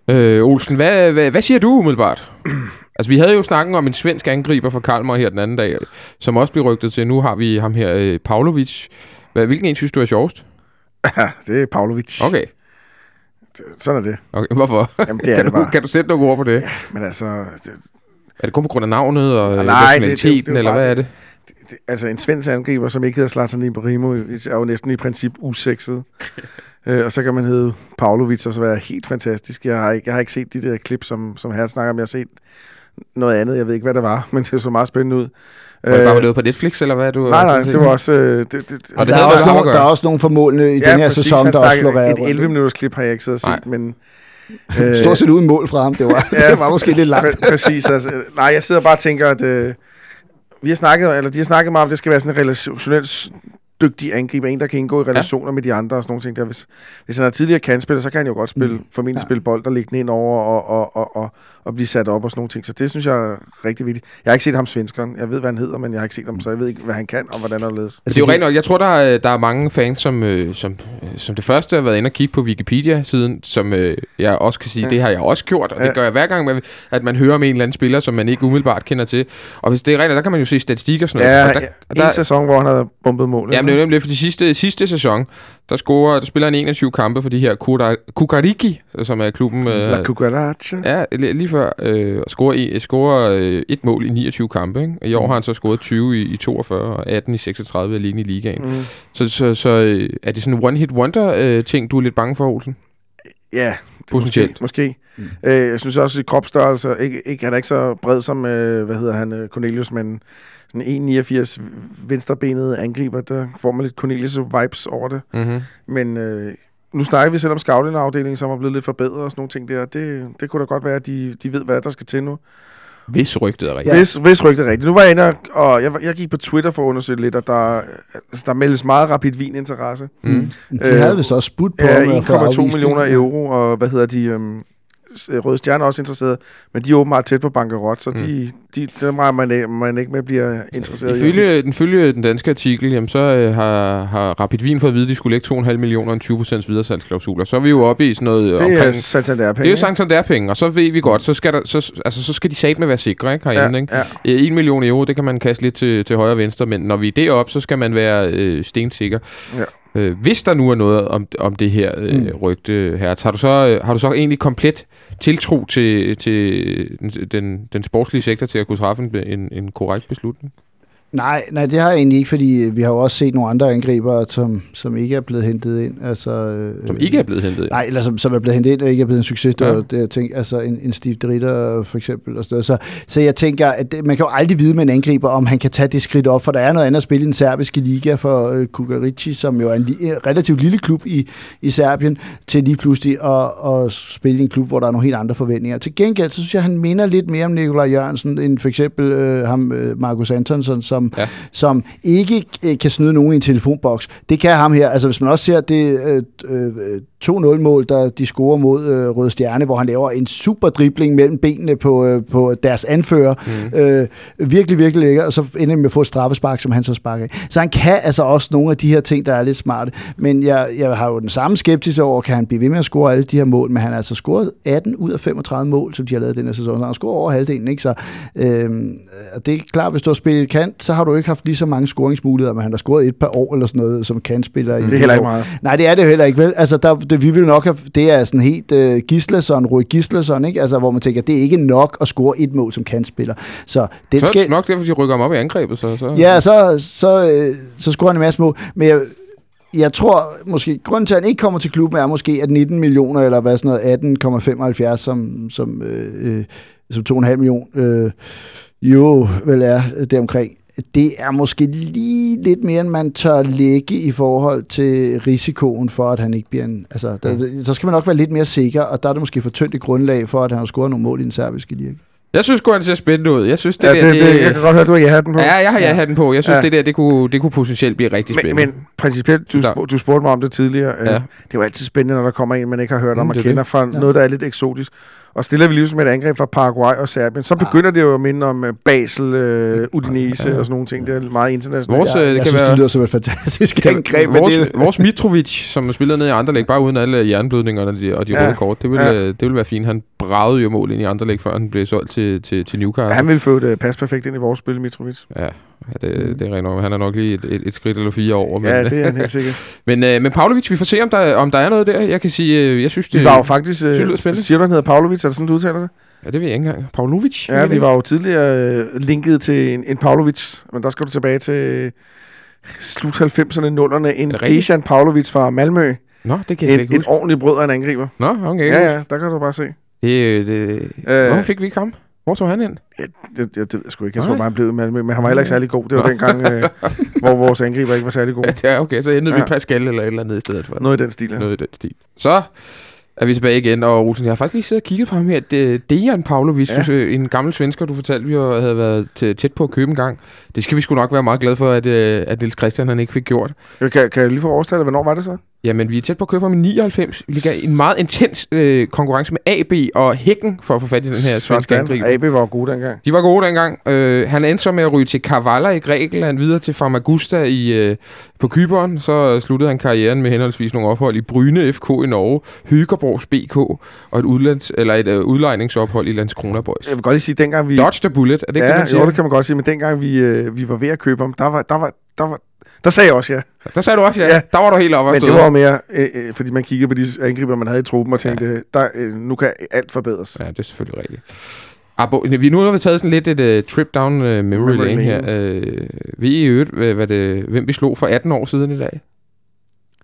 Øh, Olsen, hvad, hvad, hvad siger du umiddelbart? [clears throat] altså, vi havde jo snakken om en svensk angriber fra Kalmar her den anden dag, som også blev rygtet til. Nu har vi ham her, øh, Pavlovic. Hvad, hvilken en synes du er sjovest? Ja, [laughs] det er Pavlovic. Okay. Sådan er det. okay. Hvorfor? Jamen, det er [laughs] kan, det du, bare. kan du sætte nogle ord på det? Men altså, det, Er det kun på grund af navnet og nationaliteten, er eller hvad er det. det? det, altså en svensk angriber, som ikke hedder Zlatan Ibrahimovic, er jo næsten i princip usekset. [laughs] øh, og så kan man hedde Pavlovic, og så være helt fantastisk. Jeg har ikke, jeg har ikke set de der klip, som, som her snakker om. Jeg har set noget andet. Jeg ved ikke, hvad det var, [laughs] men det så meget spændende ud. Var det bare lavet på Netflix, eller hvad du? Øh, nej, nej, det var også... Øh, det, det, Og det der, er også gøre. der er også nogle formålene i den her præcis, sæson, der også florerer Et rundt. 11 minutters klip har jeg ikke siddet og set, men... [laughs] Stort set uden mål fra ham. Det var, [laughs] Ja. [laughs] det var måske lidt langt. Præ- præcis. Altså, nej, jeg sidder bare og tænker, at øh, vi har snakket, eller de har snakket meget om, at det skal være sådan en relationelt s- dygtig angriber, en, der kan indgå i relationer ja. med de andre og sådan nogle ting. Der. Hvis, hvis han er tidligere kandspiller, så kan han jo godt spille, Mm. formentlig Ja. spille bold og lægge den ind over og, og, og, og, og blive sat op og sådan nogle ting. Så det synes jeg er rigtig vigtigt. Jeg har ikke set ham svenskeren. Jeg ved, hvad han hedder, men jeg har ikke set ham, så jeg ved ikke, hvad han kan og hvordan han ledes. Altså, det er jo rent nok. Jeg tror, der er, der er mange fans, som, øh, som, øh, som det første har været inde og kigge på Wikipedia-siden, som øh, jeg også kan sige, ja. Det har jeg også gjort, og det Ja. gør jeg hver gang, med, at man hører om en eller anden spiller, som man ikke umiddelbart kender til. Og hvis det er rent, der kan man jo se statistik og sådan noget. Ja, og der, ja, en der, sæson, hvor han havde bumpet mål. Jamen, det er nemlig for de sidste, sidste sæson, der, scorer, der spiller han 21 kampe for de her Kura- Kukariki, som er klubben... La Øh, Cucaracha. Ja, li- lige før. Øh, og scorer, i, scorer øh, et mål i 29 kampe. Ikke? I år har han så scoret 20 i, i 42 og 18 i 36 alene i ligaen. Mm. Så, så, så øh, er det sådan en one-hit-wonder-ting, du er lidt bange for, Olsen? Ja, Potentielt. Måske. måske. Mm. Øh, jeg synes også, at kropsstørrelse, ikke, ikke, han er ikke så bred som, øh, hvad hedder han, øh, Cornelius, men sådan 1,89 venstrebenet angriber, der får man lidt Cornelius-vibes over det. Mm-hmm. Men øh, nu snakker vi selv om scouting-afdelingen, som er blevet lidt forbedret og sådan nogle ting der. Det, det kunne da godt være, at de, de ved, hvad der skal til nu. Hvis rygtet er rigtigt. Ja. Hvis, hvis rygtet er rigtigt. Nu var jeg inde, og, og jeg, jeg gik på Twitter for at undersøge lidt, og der, altså, der meldes meget rapid vin-interesse. Mm. De Øh, havde vist også spurgt på Ja, ham, at få 1,2 afvist det. millioner euro, og hvad hedder de... Øhm, øh, Røde Stjerne er også interesseret, men de er åbenbart tæt på bankerot, så mm. de, de, dem regner man, ikke- man ikke med bliver interesseret i. Ifølge den, følge den danske artikel, jamen, så øh, har, har Rapid Wien fået at vide, at de skulle lægge 2,5 millioner og en 20 procents videresalgsklausuler. Så er vi jo oppe i sådan noget Det er omkring... Santander-penge. Det er jo Santander-penge, og så ved vi godt, så skal, der, så, altså, så skal de satme være sikre, ikke, herinde, ikke? ja. Øh, 1 million euro, det kan man kaste lidt til, til højre og venstre, men når vi er deroppe, så skal man være øh, stensikker. Ja. Øh, hvis der nu er noget om, om det her øh, Mm. rygte her, har du, så, øh, har du så egentlig komplet tiltro til, til den, den, sportslige sektor til at kunne træffe en, en, en korrekt beslutning? Nej, nej, det har jeg egentlig ikke, fordi vi har jo også set nogle andre angriber, som, som ikke er blevet hentet ind. Altså, øh, Som ikke er blevet hentet ind? Nej, eller som, som er blevet hentet ind og ikke er blevet en succes. Ja. det, jeg tænkte, altså en, en Steve Dritter for eksempel. Og sådan. Så, så jeg tænker, at det, man kan jo aldrig vide med en angriber, om han kan tage det skridt op, for der er noget andet at spille i den serbiske liga for øh, Kukarici, som jo er en, li- en relativt lille klub i, i Serbien, til lige pludselig at, at spille i en klub, hvor der er nogle helt andre forventninger. Til gengæld, så synes jeg, han minder lidt mere om Nikolaj Jørgensen, end for eksempel øh, ham, øh, Markus Antonsson, som, Ja. ja. som ikke øh, kan snyde nogen i en telefonboks. Det kan ham her. Altså, hvis man også ser det øh, øh, 2-0-mål, der de scorer mod øh, Røde Stjerne, hvor han laver en super dribling mellem benene på, øh, på deres anfører. Mm. Øh, virkelig, virkelig lækker, og så ender med at få et straffespark, som han så sparker af. Så han kan altså også nogle af de her ting, der er lidt smarte. Men jeg, jeg har jo den samme skepsis over, kan han blive ved med at score alle de her mål, men han har altså scoret 18 ud af 35 mål, som de har lavet den her sæson. Så han har scoret over halvdelen, ikke? Så øh, og det er klart, hvis du har spillet kant, så har du ikke haft lige så mange scoringsmuligheder, men han har scoret et par år eller sådan noget som kantspiller. i Det er heller ikke meget. Nej, det er det jo heller ikke, vel? Altså, der, det, vi vil nok have, det er sådan helt uh, Gislason, Rui Gislason, ikke? Altså, hvor man tænker, det er ikke nok at score et mål som kantspiller. Så det Så skal... det nok derfor, de rykker ham op i angrebet. Så, så. Ja, så, så, øh, så scorer han en masse mål. Men jeg, jeg tror måske, grunden til, at han ikke kommer til klubben, er måske, at 19 millioner, eller hvad sådan noget, 18,75, som, som, øh, øh, som 2,5 millioner øh, jo vel er deromkring. Det er måske lige lidt mere, end man tør lægge i forhold til risikoen for, at han ikke bliver en... Altså, der, så skal man nok være lidt mere sikker, og der er det måske for tyndt et grundlag for, at han har scoret nogle mål i den serbiske liga. Jeg synes godt, han ser spændende ud. Jeg synes, det Ja, der... det, det, jeg kan godt høre, at du har ja-hatten på. Ja, jeg har ja. den på. Jeg synes, ja. Ja. det der, det kunne, det kunne potentielt blive rigtig men, spændende. men principielt, du, spurgte, du spurgte mig om det tidligere. Ja. Ja. Det er jo altid spændende, når der kommer en, man ikke har hørt om Mm, og er kender det. fra Ja. noget, der er lidt eksotisk. Og stiller vi lige med et angreb fra Paraguay og Serbien, så Ja. begynder det jo at minde om øh, Basel, øh, Udinese Ja. og sådan nogle ting. Det er meget internationalt. Vores, øh, jeg kan synes, være- det lyder som et fantastisk Kan- angreb. men vores, det, vores Mitrovic, som spillede ned i Anderlæg, bare uden alle jernblødningerne og de, og de Ja. røde kort, det ville, Ja. ja. det ville være fint. Han bragede jo mål ind i Anderlæg, før han blev solgt til, til, til Newcastle. Han vil få et pas perfekt ind i vores spil, Mitrovic. Ja, ja det, det er rent nok. Han er nok lige et, et, et skridt eller fire over. Men, Ja, det er han [laughs] helt sikkert. men, øh, men Pavlovic, vi får se, om der, om der er noget der. Jeg kan sige, øh, jeg synes, det... Vi var jo faktisk... synes du, det er Øh, siger du, han hedder Pavlovic? Er det sådan, du udtaler det? Ja, det ved jeg ikke engang. Pavlovic? Ja, vi var jo tidligere øh, linket til en, en Pavlovic, men der skal du tilbage til slut 90'erne, 0'erne. En? Dejan Pavlovic fra Malmø. Nå, det kan jeg Et, ikke et huske. ordentligt brød af en angriber. Nå, okay. Ja, ja, der kan du bare se. Det, det, Øh, Hvorfor fik vi ikke ham? Hvor tog han ind? Det, det, det ved jeg sgu ikke. Jeg tror bare, han blev Malmø, men han var heller ikke særlig god. Det var dengang, øh, [laughs] hvor vores angriber ikke var særlig god. Ja, okay. Så endte ja. vi. Pascal eller et eller andet i stedet for. Noget i den stil, ja. Noget i den stil. Så er vi tilbage igen, og Rosen, jeg har faktisk lige siddet og kigget på ham her. Det, Dejan Pavlovic, Ja. en gammel svensker, du fortalte, vi havde været tæ- tæt på at købe en gang. Det skal vi sgu nok være meget glade for, at, øh, at Niels Christian han ikke fik gjort. Kan, kan jeg lige få overstillet, hvornår var det så? Jamen, vi er tæt på at købe ham i 99. Vi ligger i en meget intens øh, konkurrence med AB og Hækken for at få fat i den her svenske angriber. AB var jo god dengang. De var gode dengang. Øh, han endte så med at ryge til Kavala i Grækenland, videre til Famagusta i, øh, på Kyberen. Så sluttede han karrieren med henholdsvis nogle ophold i Bryne FK i Norge, Hygerborgs BK og et, udlands, eller et øh, udlejningsophold i Landskrona Boys. Jeg vil godt lige sige, dengang vi... Dodge the bullet, er det ikke ja, det, man siger? jo, det kan man godt sige, men dengang vi, øh, vi var ved at købe ham, der var, der var, der var, der sagde jeg også ja. Der sagde du også, ja. Ja. Der var du helt oppe Men det var jo mere, øh, øh, fordi man kiggede på de angriber, man havde i truppen og tænkte, ja. der, øh, nu kan alt forbedres. Ja, det er selvfølgelig rigtigt. Abo, vi nu har vi taget sådan lidt et uh, trip down uh, memory, Memory lane her. lane. Uh, ved I i øvrigt, hvad, hvad det, hvem vi slog for 18 år siden i dag?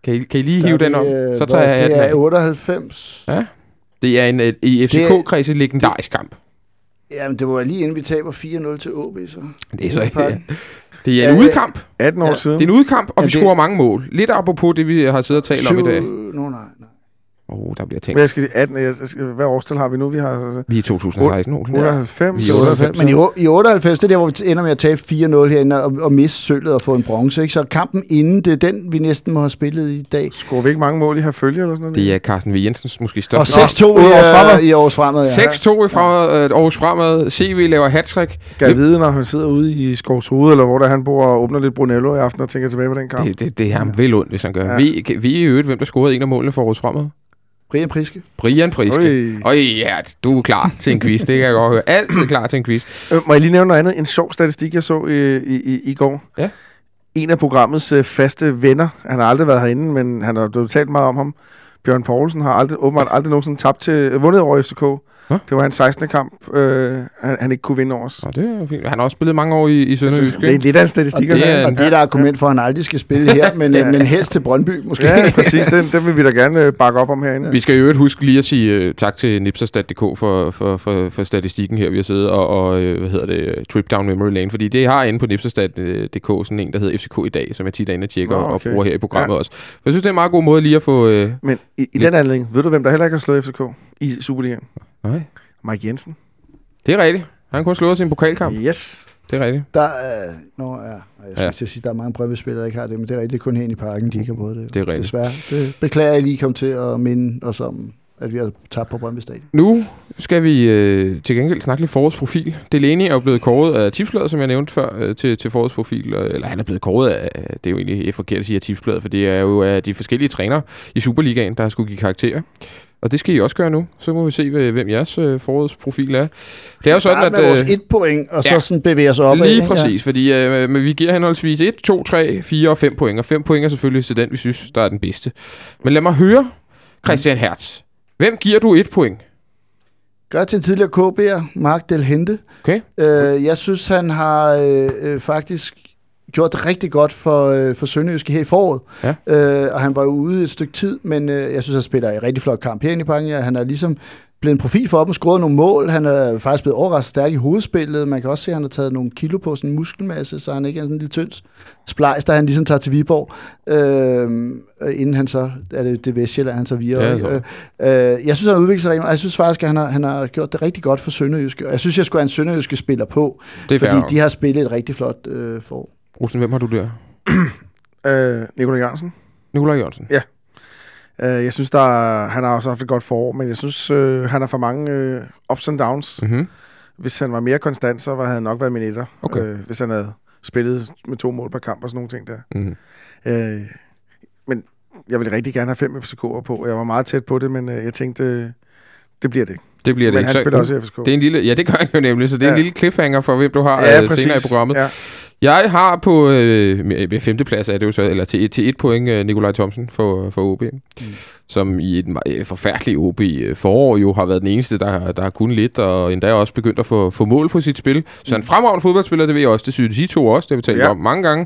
Kan I, kan I lige hive Der er den op? det, øh, Så tager jeg hvad- Det 18 er af. 98. Ja. Det er en uh, i FCK-kreds legendarisk kamp. Jamen, det var lige inden vi taber 4-0 til OB, så. Det er så Ja. Det er en ja. udkamp. 18 år Ja. siden. Det er en udkamp, og Ja, vi det- scorer mange mål. Lidt apropos det, vi har siddet og talt om i dag. Syv- Nå, nej, nej. Åh, oh, der bliver Men tænkt. jeg skal, 18, jeg skal, hvad årstal har vi nu? Vi har Vi er i 2016 nu. 98. I 98. Men i, i 98, det er der, hvor vi ender med at tabe 4-0 herinde og, og miste sølvet og få en bronze. Ikke? Så kampen inden, det er den, vi næsten må have spillet i dag. Scorer vi ikke mange mål i her følge eller sådan noget? Det er Carsten V. Jensens måske Og største. 6-2 i, Aarhus øh, i års fremad. Ja. 6-2 i fremad, øh, Aarhus Fremad. CV laver hattrick. Kan jeg vide, når han sidder ude i Skovshoved, eller hvor der han bor og åbner lidt Brunello i aften og tænker tilbage på den kamp? Det, det, det er ham vel ondt, hvis han gør. Ja. Ja. Vi, vi er i øvrigt, hvem der scorede en af målene for Aarhus Fremad. Brian Priske. Brian Priske. Oj. Ja, du er klar til en quiz. Det kan jeg godt høre. Altid klar til en quiz. Øh, må jeg lige nævne noget andet? En sjov statistik, jeg så i, i, i, i går. Ja. En af programmets øh, faste venner, han har aldrig været herinde, men han har blevet talt meget om ham. Bjørn Poulsen har aldrig, åbenbart aldrig nogensinde tabt til, øh, vundet over FCK. Nå. Det var hans 16. kamp, øh, han, han ikke kunne vinde over os. Nå, det er fint. Han har også spillet mange år i, i Sønderjysk. det er lidt af en Og statistik. det at have. er- Og det er et argument for, at han aldrig skal spille her, men, Ja. men helst til Brøndby måske. Ja, præcis. Den, den vil vi da gerne øh, bakke op om herinde. Vi skal i øvrigt huske lige at sige uh, tak til nipserstat.dk for, for, for, for statistikken her, vi har siddet og, og uh, hvad hedder det, trip down memory lane, fordi det har inde på nipserstat.dk sådan en, der hedder FCK i dag, som jeg tit er inde og tjekker Nå, og- og okay. bruger her i programmet ja. også. Jeg synes, det er en meget god måde lige at få... Uh, Men i, i den anledning, ved du, hvem der heller ikke har slået FCK i Superligaen? Nej, Mike Jensen. det er rigtigt. Han kunne slå os i en pokalkamp. Yes. Det er rigtigt. Der, øh, nå, ja, jeg skulle Ja. ja. sige, der er mange Brøndby-spillere, der ikke har det, men det er rigtigt kun hen i parken, de ikke har prøvet det. Det er rigtigt. Desværre. Det beklager jeg lige kom til at minde os om, at vi har tabt på Brøndby Stadion. Nu skal vi øh, til gengæld snakke lidt forårsprofil. Delaney er jo blevet kåret af tipsbladet, som jeg nævnte før, øh, til, til forårsprofil. og- Eller han er blevet kåret af, det er jo egentlig forkert at sige af tipsbladet, for det er jo af de forskellige trænere i Superligaen, der har skulle give karakterer. Og det skal I også gøre nu. Så må vi se, hvem jeres øh, forårsprofil er. Det er jo sådan, at... med vores øh, et point, og så ja. sådan bevæge os op. Lige præcis, fordi øh, men vi giver henholdsvis 1, 2, 3, 4 og 5 point. Og 5 point er selvfølgelig til den, vi synes, der er den bedste. Men lad mig høre, Christian Hertz. Hvem giver du et point? Gør til en tidligere KB'er, Mark Del Hente. Okay. Øh, jeg synes, han har øh, øh, faktisk gjort det rigtig godt for, øh, for Sønderjyske her i foråret. Ja. Øh, og han var jo ude et stykke tid, men øh, jeg synes, han spiller en rigtig flot kamp herinde i parken. Ja, han er ligesom blevet en profil for dem, scoret nogle mål. Han er faktisk blevet overrasket stærk i hovedspillet. Man kan også se, at han har taget nogle kilo på sådan en muskelmasse, så han ikke er sådan en lille tynd splejs, der han ligesom tager til Viborg. Øh, inden han så, er det det Vestjylland, han så videre. Ja, så. Øh, jeg synes, han har udviklet sig rigtig meget. Jeg synes faktisk, at han har, han har gjort det rigtig godt for Sønderjyske. Og jeg synes, jeg skulle have en Sønderjyske spiller på, Det fordi fair. de har spillet et rigtig flot øh, for. Rosen, hvem har du der? [clears throat] Øh, Nikolaj Jørgensen. Nikolaj Jørgensen. Øh, jeg synes, der er, han har også haft et godt forår, men jeg synes, øh, han har for mange øh, ups and downs. Mm-hmm. Hvis han var mere konstant, så var han nok været min etter. Okay. Øh, hvis han havde spillet med to mål per kamp og sådan nogle ting der. Mm-hmm. Øh, men jeg ville rigtig gerne have fem FCK'er på, jeg var meget tæt på det, men øh, jeg tænkte, øh, det bliver det ikke. Det bliver det men ikke. han Så- spiller også i FCK. Det er en lille, ja, det gør han jo nemlig, så det er ja. en Ja. lille cliffhanger for, hvem du har ja, øh, senere i programmet. Ja. Jeg har på øh, femteplads er det jo så, eller til, et- til et point, øh, Nikolaj Thomsen for, for OB, mm. som i et øh, forfærdeligt OB øh, forår jo har været den eneste, der, der har kunnet lidt, og endda også begyndt at få, få mål på sit spil. Så en fremragende fodboldspiller, det ved jeg også, det synes I to også, det har vi talt Ja. om mange gange.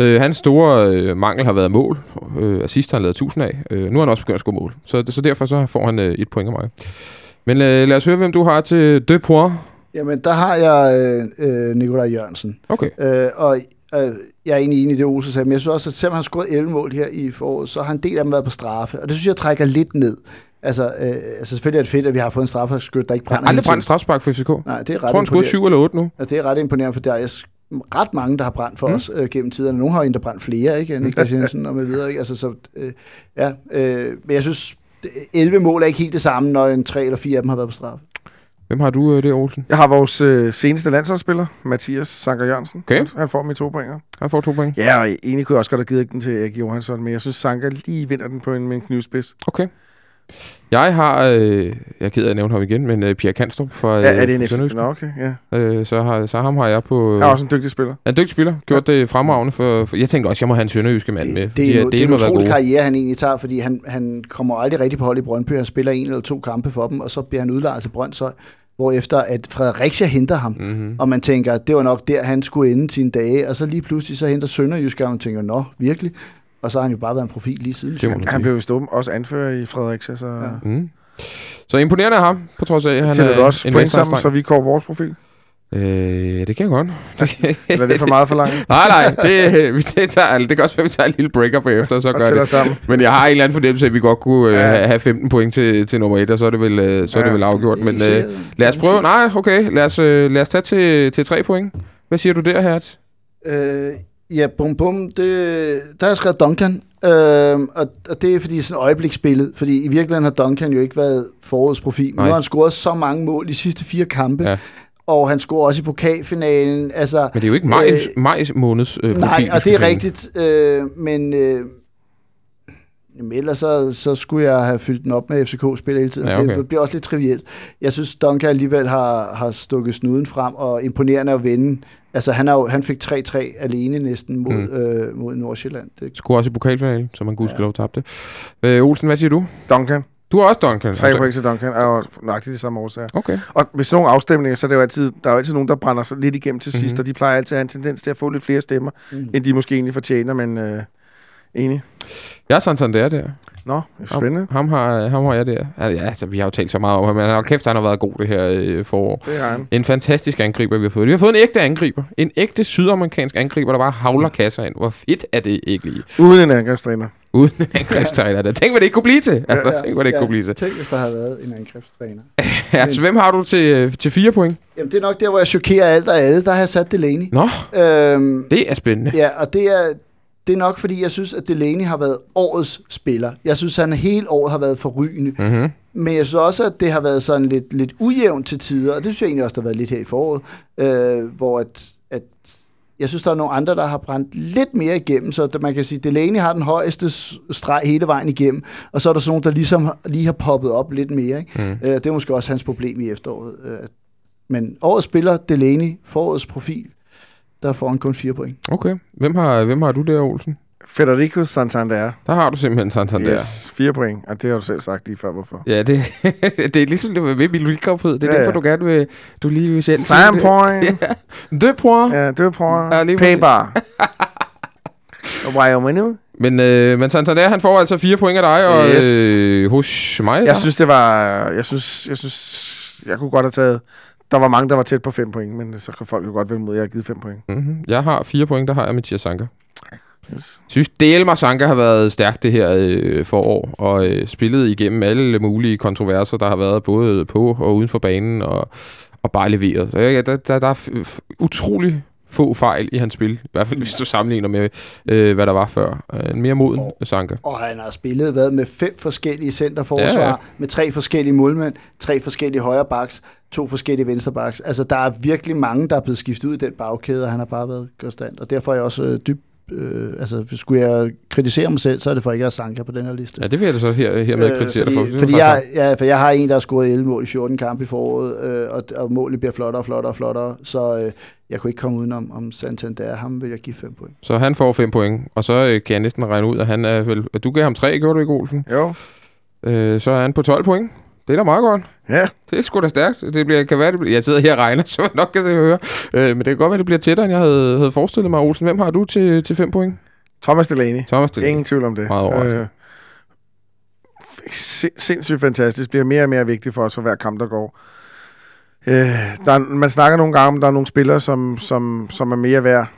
Øh, hans store øh, mangel har været mål. Øh, assist har han lavet 1000 af. Øh, nu har han også begyndt at score mål. Så, så derfor så får han øh, et point af mig. Men øh, lad os høre, hvem du har til deux points. Jamen, der har jeg øh, øh, Nikolaj Jørgensen. Okay. Øh, og øh, jeg er egentlig enig i det, Ose sagde, men jeg synes også, at selvom han har scoret 11 mål her i foråret, så har en del af dem været på straffe. Og det synes jeg trækker lidt ned. Altså, øh, altså selvfølgelig er det fedt, at vi har fået en straffeskyt, der ikke Han brænder har aldrig brændt strafspark for FCK. Jeg Nej, det er ret tror, han scorede imponerende. 7 eller 8 nu. Ja, det er ret imponerende, for der er ret mange, der har brændt for Mm. os øh, gennem tiderne. Nogle har jo brændt flere, ikke? [laughs] Niklas Jensen og med videre, ikke? Altså, så, øh, ja, øh, men jeg synes, det- 11 mål er ikke helt det samme, når en 3 eller 4 af dem har været på straffe. Hvem har du øh, det, Olsen? Jeg har vores øh, seneste landsholdsspiller, Mathias Sanker Jørgensen. Okay. Han, får mine to pointer. Han får to point. Ja, og egentlig kunne jeg også godt have givet den til Erik Johansson, men jeg synes, Sanker lige vinder den på en, med en knivspids. Okay. Jeg har, øh, jeg er ked af at nævne ham igen, men øh, Pierre Kanstrup fra, øh, Ja, er det en FC? Sønderjysk. Nå, okay, ja. Øh, så, har, så ham har jeg på... Øh, Jeg er også en dygtig spiller. er en dygtig spiller. Gjort det fremragende for, for... Jeg tænkte også, jeg må have en sønderjyske mand med. Det, det, er, det er en utrolig karriere, han egentlig tager, fordi han, han kommer aldrig rigtig på hold i Brøndby. Han spiller en eller to kampe for dem, og så bliver han udlejet til Brøndshøj, hvor efter at Fredericia henter ham, Mm-hmm. og man tænker, at det var nok der, han skulle ende sine dage, og så lige pludselig så henter Sønderjysk, og man tænker, nå, virkelig? Og så har han jo bare været en profil lige siden. Det Han, han blev vist også anfører i Fredericia, så... Ja. Mm. Så imponerende af ham, på trods af, at han er du også en point sammen, så vi går vores profil. Øh, det kan jeg godt. Det kan, Eller er det for meget for langt? [laughs] nej, nej. Det, vi [laughs] det, tager, det kan også være, at vi tager en lille breaker bagefter, og så Og gør det. sammen. Men jeg har en eller anden fornemmelse, af, at vi godt kunne øh, Ja. have- have 15 point til, til nummer 1, og så er det vel, øh, så er det Ja. vel afgjort. Men øh, lad os prøve. Nej, okay. Lad os, øh, lad os tage til, til 3 point. Hvad siger du der, Hertz? Øh, ja, bum bum, det, der har jeg skrevet Duncan, øh, og, og det er fordi sådan et øjebliksbillede, fordi i virkeligheden har Duncan jo ikke været forårsprofil. Men Nej. nu har han scoret så mange mål de sidste fire kampe, Ja. og han scorer også i pokalfinalen. Altså, Men det er jo ikke maj, øh, maj måneds øh, profil. Nej, og det er rigtigt, øh, men øh, jamen ellers så, så skulle jeg have fyldt den op med FCK-spil hele tiden. Ja, Ja, okay. Det bliver også lidt trivielt. Jeg synes, Duncan alligevel har, har stukket snuden frem, og imponerende at vinde. Altså, han, har jo, han fik 3-3 alene næsten mod, Mm. øh, mod Nordsjælland. Det, Scorer også i pokalfinalen, så man gudskelov tabte. Øh, Olsen, hvad siger du? Duncan. Du har også Duncan. Tre point til Duncan er jo nøjagtigt de samme årsager. Okay. Og med sådan nogle afstemninger, så er det jo altid, der er jo altid nogen, der brænder sig lidt igennem til sidst, Mhm. og de plejer altid at have en tendens til at få lidt flere stemmer, mm. end de måske egentlig fortjener, men øh, enig. Jeg er Santander der. Nå, det er spændende. Ham, ham, har, ham har jeg der. Ja, altså, vi har jo talt så meget om ham, men han har kæft, han har været god det her øh, forår. Det er han. En fantastisk angriber, vi har fået. Vi har fået en ægte angriber. En ægte sydamerikansk angriber, der bare havler kasser ind. Hvor fedt er det ikke lige? Uden en angrebstræner. Uden en angrebstræner. der. Tænk, hvad det ikke kunne blive til. Altså, Ja, tænk, hvad det ikke ja. kunne blive til. Tænk, hvis der havde været en angrebstræner. [laughs] Ja, så hvem har du til, øh, til fire point? Jamen, det er nok der, hvor jeg chokerer alt og alle. Der har jeg sat Delaney. Nå, Øhm, det er spændende. Ja, og det er, det er nok, fordi jeg synes, at Delaney har været årets spiller. Jeg synes, han hele året har været forrygende. Mm-hmm. Men jeg synes også, at det har været sådan lidt, lidt ujævnt til tider, og det synes jeg egentlig også, der har været lidt her i foråret, øh, hvor at, at jeg synes, der er nogle andre, der har brændt lidt mere igennem, så man kan sige, at Delaney har den højeste streg hele vejen igennem, og så er der sådan nogle, der ligesom lige har poppet op lidt mere. Ikke? Mm. Øh, det er måske også hans problem i efteråret. Øh, men årets spiller, Delaney, forårets profil, der får han kun fire point. Okay. Hvem har, hvem har du der, Olsen? Federico Santander. Der har du simpelthen Santander. Yes, fire point. Og det har du selv sagt lige før, hvorfor. Ja, det, [laughs] det er ligesom det var med Grand Prix. Det er Ja, derfor, ja. du gerne vil, du lige vil selv Sam point. [laughs] Ja. Deux points. Ja, er på Ja. Paybar. Wyoming. Men, øh, men Santander, han får altså fire point af dig, og Yes. øh, hos mig... Jeg der- synes, det var... Jeg synes, jeg synes, jeg kunne godt have taget... Der var mange, der var tæt på fem point, men så kan folk jo godt vælge mod, at jeg har givet fem point. Mm-hmm. Jeg har fire point, der har jeg Mathias Sanka. Yes. synes, Delmar Sanka har været stærkt det her øh, forår, og øh, spillet igennem alle mulige kontroverser, der har været både på og uden for banen, og, og bare leveret. Så jeg, der, der, der er utrolig få fejl i hans spil, i hvert fald hvis du sammenligner med, øh, hvad der var før. Øh, En mere moden Og- Sanka. Og han har spillet hvad, med fem forskellige centerforsvar, Ja, ja, ja. ja. med tre forskellige målmænd, tre forskellige højre backs, to forskellige venstre backs. Altså, der er virkelig mange, der er blevet skiftet ud i den bagkæde, og han har bare været konstant. Og derfor er jeg også øh, dybt... Øh, altså, skulle jeg kritisere mig selv, så er det for ikke at Sanka på den her liste. Ja, det vil jeg så her, hermed kritisere dig for. fordi, Det er fordi jeg, ja, for jeg har en, der har scoret 11 mål i 14 kampe i foråret, øh, og, og målet bliver flottere og flottere og flottere, så øh, jeg kunne ikke komme udenom om Santander. Ham vil jeg give 5 point. Så han får fem point, og så øh, kan jeg næsten regne ud, at han er vel... Du gav ham tre, gjorde du ikke, Olsen? Jo. Øh, så er han på 12 point. Det er da meget godt. Ja. Det er sgu da stærkt. Det bliver, kan være, det bliver, jeg sidder her og regner, [laughs] så man nok kan se og høre. Øh, men det kan godt være, det bliver tættere, end jeg havde, havde forestillet mig. Olsen, hvem har du til, til 5 point? Thomas Delaney. Thomas, det Ingen tvivl om det. Meget overraskende. sin- sindssygt fantastisk. Bliver mere og mere vigtigt for os for hver kamp, der går. Øh, der er, man snakker nogle gange om, at der er nogle spillere, som, som, som er mere værd,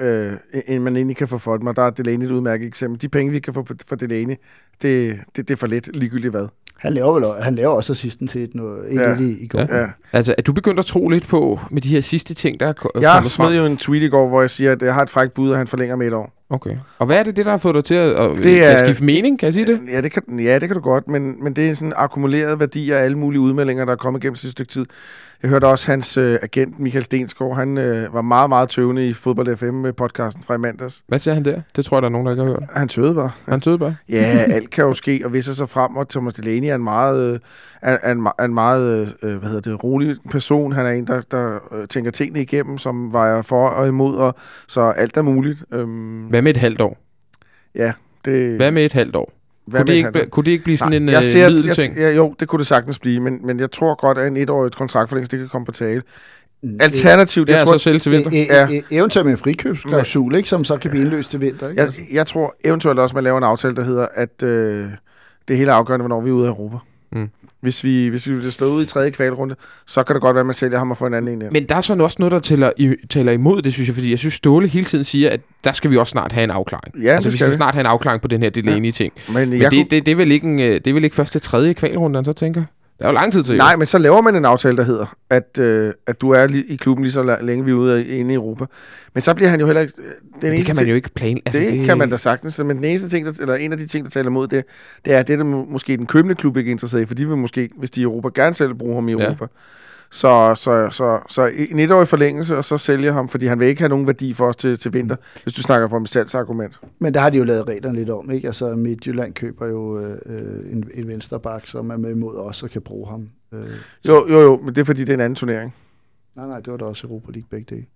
øh, end man egentlig kan få for dem. Og der er Delaney et udmærket eksempel. De penge, vi kan få for Delaney, det, det, det er for lidt, ligegyldigt hvad. Han laver, vel, han laver også assisten til et, noget, et Ja. ja. i, i går. Ja. Ja. Altså, er du begyndt at tro lidt på med de her sidste ting, der er ko- Jeg kommet smed frem? jo en tweet i går, hvor jeg siger, at jeg har et frækt bud, og han forlænger med et år. Okay. Og hvad er det, det der har fået dig til at, at, Det er- at skifte mening? Kan jeg sige det? Ja, det kan, ja, det kan du godt, men, men det er sådan akkumuleret værdi af alle mulige udmeldinger, der er kommet gennem sidste stykke tid. Jeg hørte også hans øh, agent, Michael Stensgaard, han øh, var meget, meget tøvende i Fodbold FM med podcasten fra i mandags. Hvad siger han der? Det tror jeg, der er nogen, der ikke har hørt. Han tøvede bare. Han tøede bare. Ja, alt kan jo ske, og viser sig frem, og Thomas Delaney er en meget, øh, er, er en, er en meget øh, hvad hedder det, rolig person. Han er en, der, der øh, tænker tingene igennem, som vejer for og imod, og så alt er muligt. Øhm, Hvad med et halvt år? det, Hvad med et halvt år? hvad Kunne det, ikke, bl- kunne det ikke blive sådan en jeg øh, ser, middelting? jeg, ja, jo, det kunne det sagtens blive, men, men jeg tror godt, at en etårig kontraktforlængelse, det kan komme på tale. Alternativt, Det jeg er tror, så selv til vinter. E- Ja. e- e- eventuelt med en frikøbsklausul, ikke, som så kan blive indløst til vinter. Ikke? jeg, jeg tror eventuelt også, man laver en aftale, der hedder, at øh, det hele er afgørende, hvornår vi er ude af Europa. Mm. Hvis vi, hvis vi bliver slået ud i tredje kvalrunde, så kan det godt være, at man sælger ham og får en anden en ind. Men der er sådan også noget, der tæller, i, tæller imod det, synes jeg, fordi jeg synes, Ståle hele tiden siger, at der skal vi også snart have en afklaring. Ja, altså, vi skal vi. snart have en afklaring på den her Delaney-ting. Men, Men jeg det, kunne, det, det, er vel ikke en, øh, det er vel ikke først til tredje kvalrunde, han så tænker? Der er jo lang tid til. jo. Nej, men så laver man en aftale, der hedder, at, øh, at du er li- i klubben lige så længe, vi er ude inde i Europa. Men så bliver han jo heller ikke... Den Men det kan man jo ikke plan. Altså, det, det kan man da sagtens, men den eneste ting, der, eller en af de ting, der taler imod det, det er, at det er måske den købende klub ikke er interesseret i, for de vil måske, hvis de er i Europa, gerne selv bruge ham i Ja. Så, så, så, så en etårig forlængelse, og så sælge ham, fordi han vil ikke have nogen værdi for os til, til vinter, hvis du snakker på et salgsargument. Men der har de jo lavet reglerne lidt om, ikke? Altså Midtjylland køber jo øh, øh, en, en vensterbak, som er med imod os og kan bruge ham. Øh, Jo, jo, jo, men det er fordi, det er en anden turnering. nej, nej, det var da også Europa League begge dage.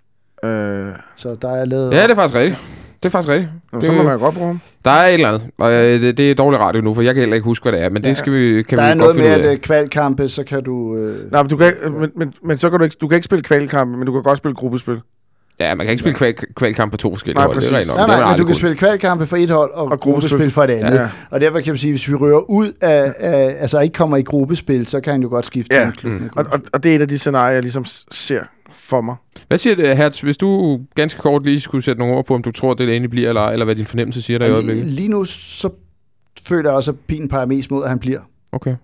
Øh, Så der er lavet... Ja, det er faktisk rigtigt. Det er faktisk rigtigt. nå, Det- så må man jo godt bruge ham. Der er et eller andet, og øh, det, det er dårlig radio nu, for jeg kan heller ikke huske, hvad det er, men Ja. det skal vi, kan der vi er godt noget med, at øh, kvalkampe, så kan du... Øh, Nej, men, du kan, men, men, men, så kan du ikke, du kan ikke spille kvalkampe, men du kan godt spille gruppespil. Ja, man kan ikke spille kval, kvalkamp på to forskellige Nej, hold. Det er nok. nej, Det nej, men du kan spille kvalkampe for et hold og, og gruppespil. gruppespil for et andet. Ja. Ja. Og derfor kan man sige, hvis vi rører ud af, af, altså ikke kommer i gruppespil, så kan han jo godt skifte Ja. til en klub. Mm. Og, og, og det er et af de scenarier, jeg ligesom ser for mig. Hvad siger det, Hertz, hvis du ganske kort lige skulle sætte nogle ord på, om du tror, det egentlig bliver, eller, eller hvad din fornemmelse siger der i øjeblikket? lige, nu, så føler jeg også, at pilen peger mest mod, at han bliver. Okay.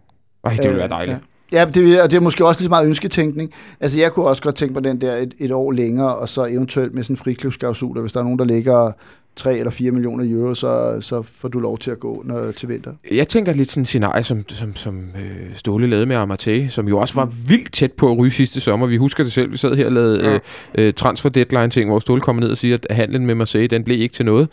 Ej, det ville Øh, være dejligt. Ja, ja det, og det er måske også lige så meget ønsketænkning. Altså, jeg kunne også godt tænke på den der et, et år længere, og så eventuelt med sådan en friklubsklausul, hvis der er nogen, der lægger 3 eller 4 millioner euro, så, så får du lov til at gå når, til vinter. Jeg tænker lidt sådan en scenarie, som, som, som øh, Ståle lavede med Amartey, som jo også var vildt tæt på at ryge sidste sommer. Vi husker det selv. Vi sad her og lavede Ja. øh, øh, transfer deadline ting, hvor Ståle kommer ned og siger, at handlen med Marseille, den blev ikke til noget.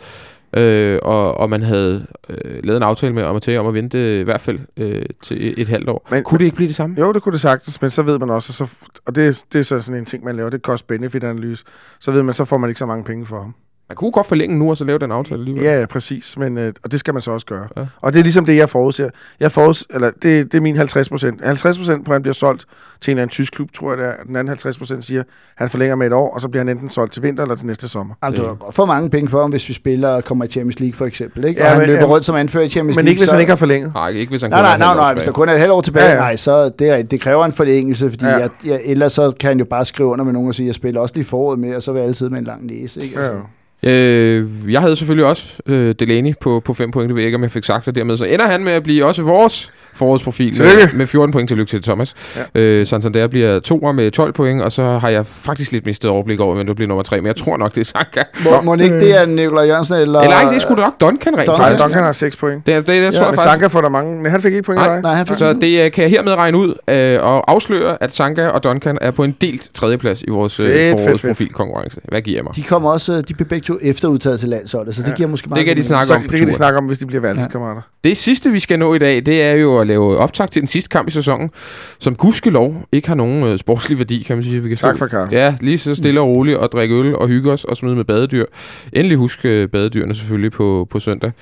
Øh, og, og man havde øh, lavet en aftale med Amartey om at vente i hvert fald øh, til et, et halvt år. Men- Kunne det ikke blive det samme? Jo, det kunne det sagtens, men så ved man også, så, og det, det er så sådan en ting, man laver, det er cost-benefit-analyse, så ved man, så får man ikke så mange penge for ham. Man kunne godt forlænge nu, og så lave den aftale alligevel. Ja, ja, præcis, men, øh, og det skal man så også gøre. Ja. Ja. Og det er ligesom det, jeg forudser. Jeg forudser, eller det, det er min 50 procent. 50 procent på, at han bliver solgt til en eller anden tysk klub, tror jeg det er. Den anden 50 procent siger, at han forlænger med et år, og så bliver han enten solgt til vinter eller til næste sommer. Du Ja. har godt for mange penge for ham, hvis vi spiller og kommer i Champions League for eksempel. Ikke? Ja, og han men- løber ja, rundt som anfører i Champions Men League. ikke, hvis så... han ikke har forlænget. Nej, ikke hvis han Nej, kun nej, et nej, nej, hvis der tilbage. kun er et halvt år tilbage, Ja, ja, ja. ja. nej, så det, er, det kræver en forlængelse, fordi Ja. ja. jeg, jeg, ellers så kan han jo bare skrive under med nogen og sige, at jeg spiller også lige foråret med, og så vil jeg altid med en lang næse. Ikke? Altså. Ja. Øh, jeg havde selvfølgelig også øh, Delaney på, på 5 point, det ved jeg ikke, om jeg fik sagt det dermed. Så ender han med at blive også vores forårsprofil med, med 14 point til lykke til Thomas. Ja. Øh, Santander bliver toer med 12 point, og så har jeg faktisk lidt mistet overblik over, hvem der bliver nummer 3, men jeg tror nok, det er Sanka. Må, må det ikke det er Nikolaj Jørgensen, eller... Eller ikke, det er sgu nok Duncan rent Duncan. Nej, faktisk. Duncan har 6 point. Det, er- det, det, jeg Ja, tror jeg Men faktisk. Sanka får der mange. Nej, han fik ikke point Nej. Nej, han fik Så det øh, kan jeg hermed regne ud øh, og afsløre, at Sanka og Duncan er på en delt tredjeplads i vores øh, forårsprofilkonkurrence. Hvad giver jeg mig? De kommer også, de bliver begge to efterudtaget til landsholdet, så det Ja. giver måske meget... Det kan de snakke Så, om det kan de snakke om, hvis de bliver valgskammerater. Det sidste, vi skal nå i dag, det er jo at lave optag til den sidste kamp i sæsonen, som gudskelov ikke har nogen øh, sportslig værdi, kan man sige. Vi kan Tak for Karl. Ja, lige så stille og roligt og drikke øl og hygge os og smide med badedyr. Endelig husk øh, badedyrene selvfølgelig på, på søndag.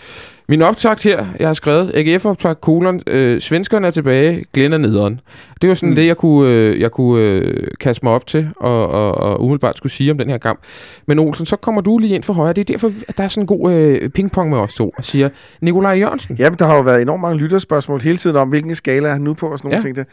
Min optakt her, jeg har skrevet, AGF-optakt, kolon, øh, svenskerne er tilbage, Glenn er nederen. Det var sådan mm. Det, jeg kunne, øh, jeg kunne øh, kaste mig op til og, og, og umiddelbart skulle sige om den her kamp. Men Olsen, så kommer du lige ind for højre. Det er derfor, at der er sådan en god øh, pingpong med os to, og siger Nikolaj Jørgensen. Jamen, der har jo været enormt mange lytterspørgsmål hele tiden om, hvilken skala er han nu på og sådan nogle ja. ting. Der.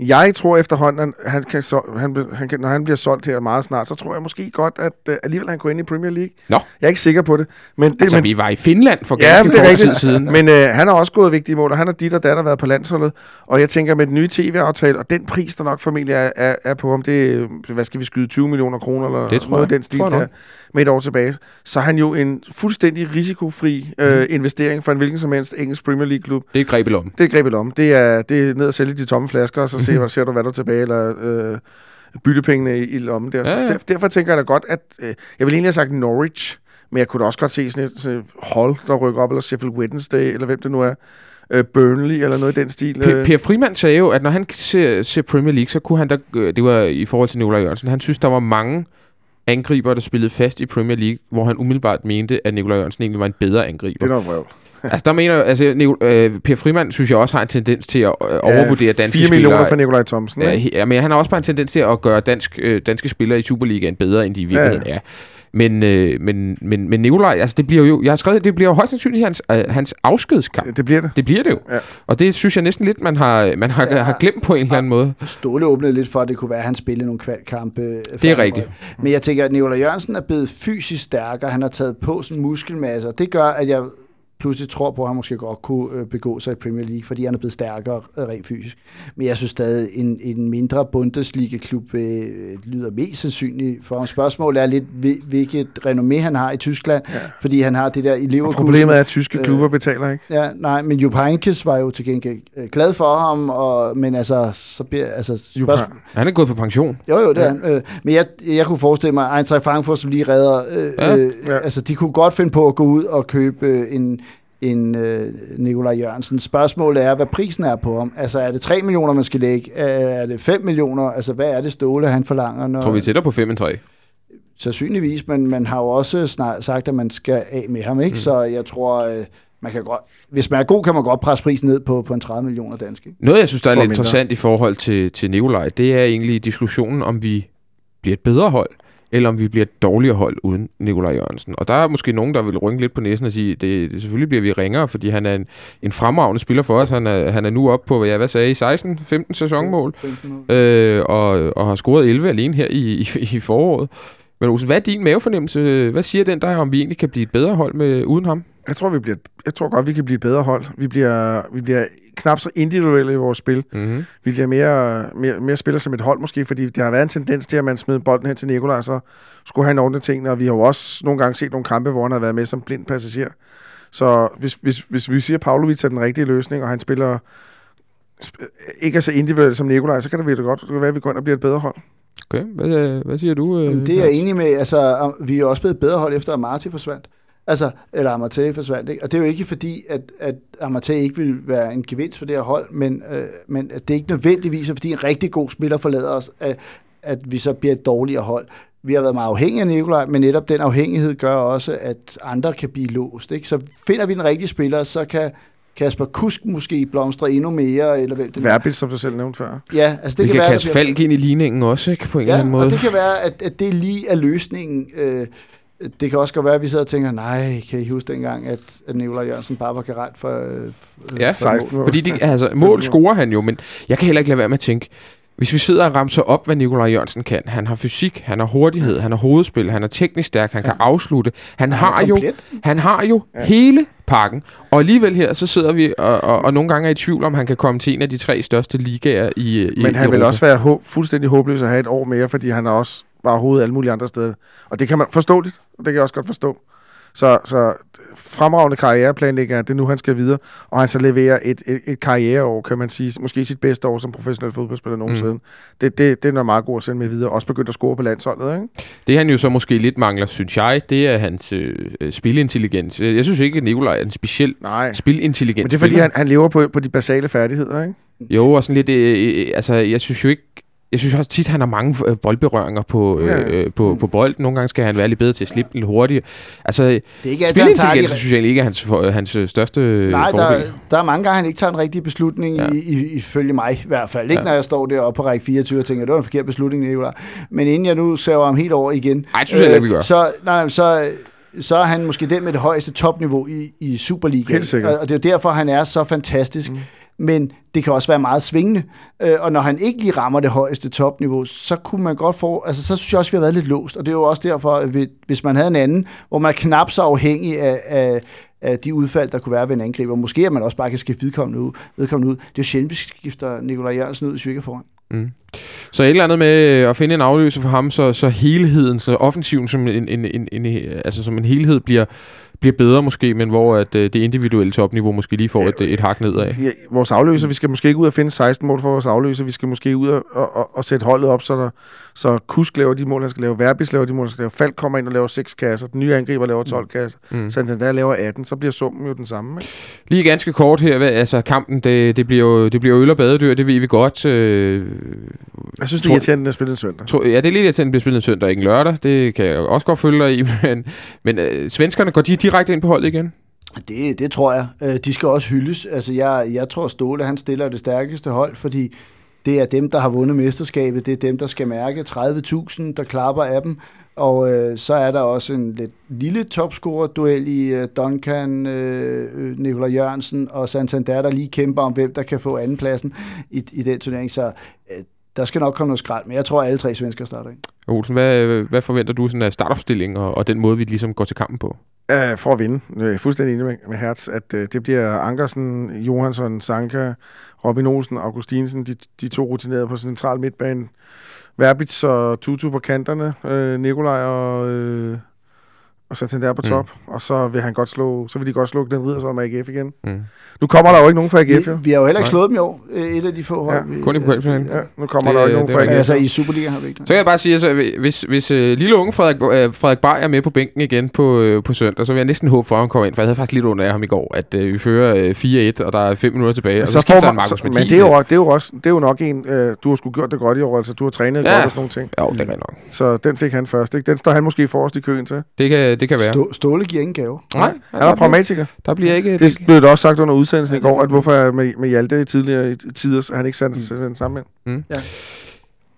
Jeg tror efterhånden, at han kan, så, han, han kan, når han bliver solgt her meget snart, så tror jeg måske godt, at uh, alligevel han går ind i Premier League. Nå. Jeg er ikke sikker på det. Men det, Altså, men, vi var i Finland for Ja, ganske er kort tid siden. men øh, han har også gået vigtige mål, og han har dit og datter været på landsholdet. Og jeg tænker med den nye tv-aftale, og den pris, der nok formentlig er, er, er på ham, det er, hvad skal vi skyde, 20 millioner kroner, eller Det tror noget jeg. den stil Tror jeg der, med et år tilbage. Så er han jo en fuldstændig risikofri øh, investering for en hvilken som helst engelsk Premier League-klub. Det er et greb i lommen. Det er grebet om. Det er, det er ned og sælge de tomme flasker, og så se, hvad, ser du, hvad der er tilbage, eller øh, byttepengene i, i lommen der. Ja, ja. Derfor tænker jeg da godt, at... Øh, jeg vil egentlig have sagt Norwich, men jeg kunne da også godt se sådan et, sådan et hold, der rykker op, eller Sheffield Wednesday, eller hvem det nu er. Øh, Burnley, eller noget i den stil. Per, Øh, per Frimand sagde jo, at når han ser, ser Premier League, så kunne han da, øh, det var i forhold til Nikolaj Jørgensen, han synes, der var mange angriber, der spillede fast i Premier League, hvor han umiddelbart mente, at Nikolaj Jørgensen egentlig var en bedre angriber. det er noget [laughs] altså, der mener altså, Nicol, øh, Per Frimand synes jeg også har en tendens til at øh, overvurdere danske 4 millioner spillere. for Nikolaj Thomsen. Ja, ikke? ja, men han har også bare en tendens til at gøre dansk, øh, danske spillere i Superligaen bedre, end de i virkeligheden ja. er. Men, øh, men, men, men Nikolaj, altså det bliver jo, jeg har skrevet, det bliver jo højst sandsynligt hans, øh, hans afskedskamp. Det bliver det. Det bliver det jo. Ja. Og det synes jeg næsten lidt, man har, man har, ja. Har glemt på en eller anden måde. Ståle åbnede lidt for, at det kunne være, at han spillede nogle kvalkampe. øh, Det er rigtigt. Men jeg tænker, at Nicolai Jørgensen er blevet fysisk stærkere. Han har taget på sådan muskelmasse, og det gør, at jeg pludselig tror på, at han måske godt kunne øh, begå sig i Premier League, fordi han er blevet stærkere øh, rent fysisk. Men jeg synes stadig, en, en mindre Bundesliga-klub øh, lyder mest sandsynligt for ham. Spørgsmålet er lidt, hvil- hvilket renommé han har i Tyskland, ja. fordi han har det der i Og Leverkusen. problemet er, at tyske Øh, klubber betaler ikke. Ja, nej, men Jupp Heynckes var jo til gengæld øh, glad for ham, og, men altså, så bliver, altså, Jupp spørgsmål, Han er gået på pension. jo, jo, det Ja. er han. Øh, men jeg, jeg kunne forestille mig, at Eintracht Frankfurt, som lige redder, øh, Ja, øh, ja. altså de kunne godt finde på at gå ud og købe øh, en, en øh, Nikolaj Jørgensen. Spørgsmålet er, hvad prisen er på ham. Altså, er det 3 millioner, man skal lægge? Øh, Er det 5 millioner? Altså, hvad er det Ståle, han forlanger? Når, Jeg tror, vi er tættere på 5 end 3. Sandsynligvis, men man har jo også snart sagt, at man skal af med ham, ikke? Mm. Så jeg tror, øh, man kan godt, hvis man er god, kan man godt presse prisen ned på, på en 30 millioner dansk. Ikke? Noget, jeg synes, der er lidt mindre. interessant i forhold til, til Nikolaj, det er egentlig diskussionen, om vi bliver et bedre hold, eller om vi bliver et dårligere hold uden Nikolaj Jørgensen. Og der er måske nogen, der vil rynke lidt på næsen og sige, det, det selvfølgelig bliver vi ringere, fordi han er en, en fremragende spiller for os. Han er, han er nu oppe på, ja, hvad sagde I, 16-15 sæsonmål, øh, og, og har scoret 11 alene her i, i, i foråret. Men Olsen, hvad er din mavefornemmelse? Hvad siger den der, om vi egentlig kan blive et bedre hold med, uden ham? Jeg tror, vi bliver, jeg tror godt, vi kan blive et bedre hold. Vi bliver, vi bliver knap så individuelle i vores spil. Mm-hmm. Vi bliver mere, mere, mere spiller som et hold måske, fordi der har været en tendens til, at man smed bolden hen til Nikolaj, så skulle han ordne tingene, og vi har jo også nogle gange set nogle kampe, hvor han har været med som blind passager. Så hvis, hvis, hvis vi siger, at Pavlovic er den rigtige løsning, og han spiller sp- ikke er så individuelt som Nikolaj, så kan det virkelig godt det kan være, at vi går ind og bliver et bedre hold. Okay, hvad, hvad siger du? øh, Jamen, det er jeg enig med. Altså, vi er også blevet et bedre hold, efter Amati forsvandt. Altså, eller Amate forsvandt, ikke? Og det er jo ikke fordi, at, at Amate ikke vil være en gevinst for det her hold, men, øh, men at det er ikke nødvendigvis, fordi en rigtig god spiller forlader os, at, at vi så bliver et dårligere hold. Vi har været meget afhængige af Nikolaj, men netop den afhængighed gør også, at andre kan blive låst. Ikke? Så finder vi den rigtige spiller, så kan Kasper Kusk måske blomstre endnu mere. Eller hvem det Verbit, som du selv nævnte før. Ja, altså det, Det vi kan, kan være, kaste der bliver- Falk ind i ligningen også, ikke? På en eller Ja, anden måde. og det kan være, at, at det lige er løsningen. Øh, det kan også godt være, at vi sidder og tænker, nej, kan I huske dengang, at, at Nikolaj Jørgensen bare var garant for, øh, f- Ja, for 16 mål? Fordi de, altså, mål scorer han jo, men jeg kan heller ikke lade være med at tænke, hvis vi sidder og ramser op, hvad Nikolaj Jørgensen kan. Han har fysik, han har hurtighed, han har hovedspil, han er teknisk stærk, han kan afslutte. Han Han har jo, han har jo Ja. hele pakken. Og alligevel her, så sidder vi og, og, og nogle gange er i tvivl om, han kan komme til en af de tre største ligaer i, i Men han vil Europa. også være hå- fuldstændig håbløs at have et år mere, fordi han er også var hovedet alle mulige andre steder. Og det kan man forståeligt, og det kan jeg også godt forstå. Så, så fremragende karriereplanlægger, det er nu, han skal videre. Og han så leverer et, et, et karriereår, kan man sige. Måske sit bedste år som professionel fodboldspiller nogensinde. Mm. Det, det, det er noget meget godt at sende med videre. Også begyndt at score på landsholdet, ikke? Det han jo så måske lidt mangler, synes jeg, det er hans øh, øh, spilintelligens. Jeg synes ikke, at Nikolaj er en speciel Nej. spilintelligent Men det er fordi, han, han lever på, på de basale færdigheder, ikke? Jo, og sådan lidt... Øh, øh, altså, jeg synes jo ikke... Jeg synes også tit, han har mange øh, boldberøringer på, øh, Ja. øh, på, på bolden. Nogle gange skal han være lidt bedre til at slippe den lidt hurtigere. Altså, Det er ikke altid, han tager de... synes jeg ikke er hans, for, hans øh, største Nej, fordel. der, der er mange gange, han ikke tager en rigtig beslutning, Ja. i, i, ifølge mig i hvert fald. Ikke Ja. når jeg står deroppe på række 24 og tænker, det var en forkert beslutning, Nicolaj. Men inden jeg nu saver ham helt over igen, Ej, det synes jeg heller ikke, vi gør. så, nej, så, så er han måske den med det højeste topniveau i, i Superligaen. Helt sikkert. Og, og det er jo derfor, han er så fantastisk. Mm. Men det kan også være meget svingende. Øh, og når han ikke lige rammer det højeste topniveau, så kunne man godt få... Altså, så synes jeg også, vi har været lidt låst. Og det er jo også derfor, at vi, hvis man havde en anden, hvor man er knap så afhængig af, af, af de udfald, der kunne være ved en angriber. Måske at man også bare kan skifte vedkommende ud. Vedkommende ud. Det er jo sjældent, vi skifter Nikolaj Jørgensen ud, hvis vi ikke er foran. Mm. Så et eller andet med øh, at finde en afløser for ham, så, så helheden, så offensiven som en, en, en, en, altså som en helhed bliver, bliver bedre måske, men hvor at, øh, det individuelle topniveau måske lige får et, et hak nedad. Ja, vores afløser, vi skal måske ikke ud og finde 16 mål for vores afløser. Vi skal måske ud og, og, og, og sætte holdet op, så, der, så Kusk laver de mål, han skal lave. Verbis laver de mål, han skal lave. Falk kommer ind og laver 6 kasser. Den nye angriber laver 12 kasser. Mm. Mm. Santander laver 18. Så bliver summen jo den samme. Ikke? Lige ganske kort her, hvad, altså kampen, det, det, bliver jo, det bliver jo øl og badedyr, det ved vi godt. Øh, Jeg synes, det er irriterende, at der spiller en søndag. to, ja, det er lidt at den bliver spillet en søndag, ikke en lørdag, det kan jeg også godt følge dig i, [laughs] men, men øh, svenskerne går de direkte ind på holdet igen? Det, det tror jeg. Øh, de skal også hyldes. Altså, jeg, jeg tror, Ståle han stiller det stærkeste hold, fordi det er dem, der har vundet mesterskabet, det er dem, der skal mærke 30.000, der klapper af dem, og øh, så er der også en lidt lille topscorer-duel i øh, Duncan, øh, øh Nikolaj Jørgensen og Santander, der lige kæmper om, hvem der kan få andenpladsen i, i den turnering. Så øh, der skal nok komme noget skrald, men jeg tror, at alle tre svensker starter ind. Olsen, hvad, hvad forventer du sådan af startopstilling og, og den måde, vi ligesom går til kampen på? Uh, for at vinde. Jeg er fuldstændig enig med, med Hertz, at uh, det bliver Ankersen, Johansson, Sanka, Robin Olsen, Augustinsen, de, de to rutinerede på central midtbane. Verbitz og Tutu på kanterne, uh, Nikolaj og, uh, og Santander på top. Mm. Og så vil, han godt slå, så vil de godt slå den ridder som AGF igen. Mm. Nu kommer der jo ikke nogen fra AGF, vi, vi har jo heller ikke slået dem i år, et af de få hold. Ja. Kun i pokalfinalen. Ja, nu kommer det, der jo ikke nogen fra AGF. Altså i Superliga har vi ikke Så kan jeg bare sige, altså, hvis, hvis uh, lille unge Frederik, uh, Frederik Bay er med på bænken igen på, uh, på søndag, så vil jeg næsten håbe for, at han kommer ind, for jeg havde faktisk lidt under af ham i går, at uh, vi fører uh, 4-1, og der er 5 minutter tilbage, og så, så skifter han Markus Men det er, jo, det, er jo også, det er jo nok en, uh, du har sgu gjort det godt i år, altså du har trænet ja. godt og sådan nogle ting. Ja, det er nok. Så den fik han først, ikke? Den står han måske forrest i køen til. Det kan, det kan være. Stå, Ståle giver ingen gave. Nej, han er pragmatiker. Der bliver ikke... Det blev det også sagt under udsendelsen i går, at hvorfor med, med Hjalte i tidligere tider, så han ikke sig mm. sammen med. Mm. Ja.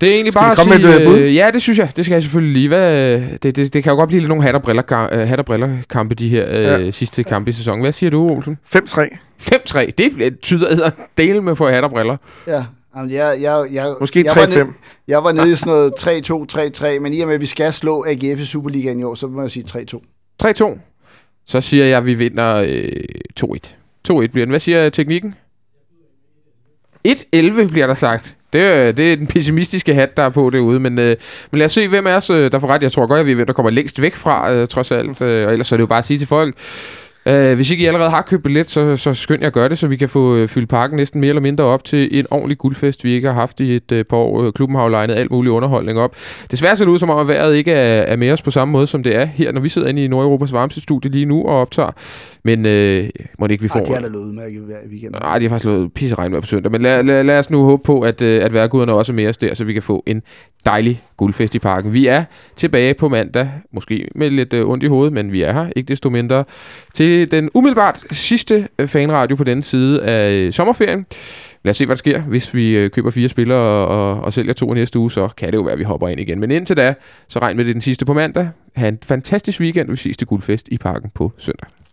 Det er egentlig skal bare at sige... Med et, uh, øh, ja, det synes jeg. Det skal jeg selvfølgelig lige. Hvad, det, det, det kan jo godt blive lidt nogle hat og briller, uh, hat og briller kampe, de her uh, ja. sidste kampe i sæsonen. Hvad siger du, Olsen? 5-3. 5-3. Det tyder dele med på hat og briller. Ja. Jamen, jeg, jeg, jeg, Måske 3-5. Jeg, var jeg var nede i sådan noget 3-2, 3-3, men i og med, at vi skal slå AGF i Superligaen i år, så må jeg sige 3-2. 3-2. Så siger jeg, at vi vinder øh, 2-1. 2-1 bliver den. Hvad siger teknikken? 1-11 bliver der sagt. Det er, det er den pessimistiske hat, der er på derude. Men, øh, men lad os se, hvem er os, øh, der får ret. Jeg tror godt, at vi er hvem der kommer længst væk fra, øh, trods alt. Øh, og ellers så er det jo bare at sige til folk, Uh, hvis ikke I allerede har købt billet, så, så skynd jer at gøre det, så vi kan få uh, fyldt parken næsten mere eller mindre op til en ordentlig guldfest, vi ikke har haft i et uh, par år. Klubben har jo legnet alt mulig underholdning op. Desværre ser det ud som om, at vejret ikke er, er med os på samme måde, som det er her, når vi sidder inde i Nordeuropas varmeste studie lige nu og optager. Men uh, må det ikke, vi får... Ej, de har da løbet med i weekenden. Nej, de har faktisk løbet pisse med på søndag. Men lad, lad, lad os nu håbe på, at, uh, at vejrguderne også er med os der, så vi kan få en dejlig guldfest i parken. Vi er tilbage på mandag, måske med lidt uh, ondt i hovedet, men vi er her, ikke desto mindre, til den umiddelbart sidste uh, fanradio på denne side af uh, sommerferien. Lad os se, hvad der sker. Hvis vi køber fire spillere og, og, og sælger to næste uge, så kan det jo være, at vi hopper ind igen. Men indtil da, så regn med det den sidste på mandag. Ha' en fantastisk weekend, vi ses til guldfest i parken på søndag.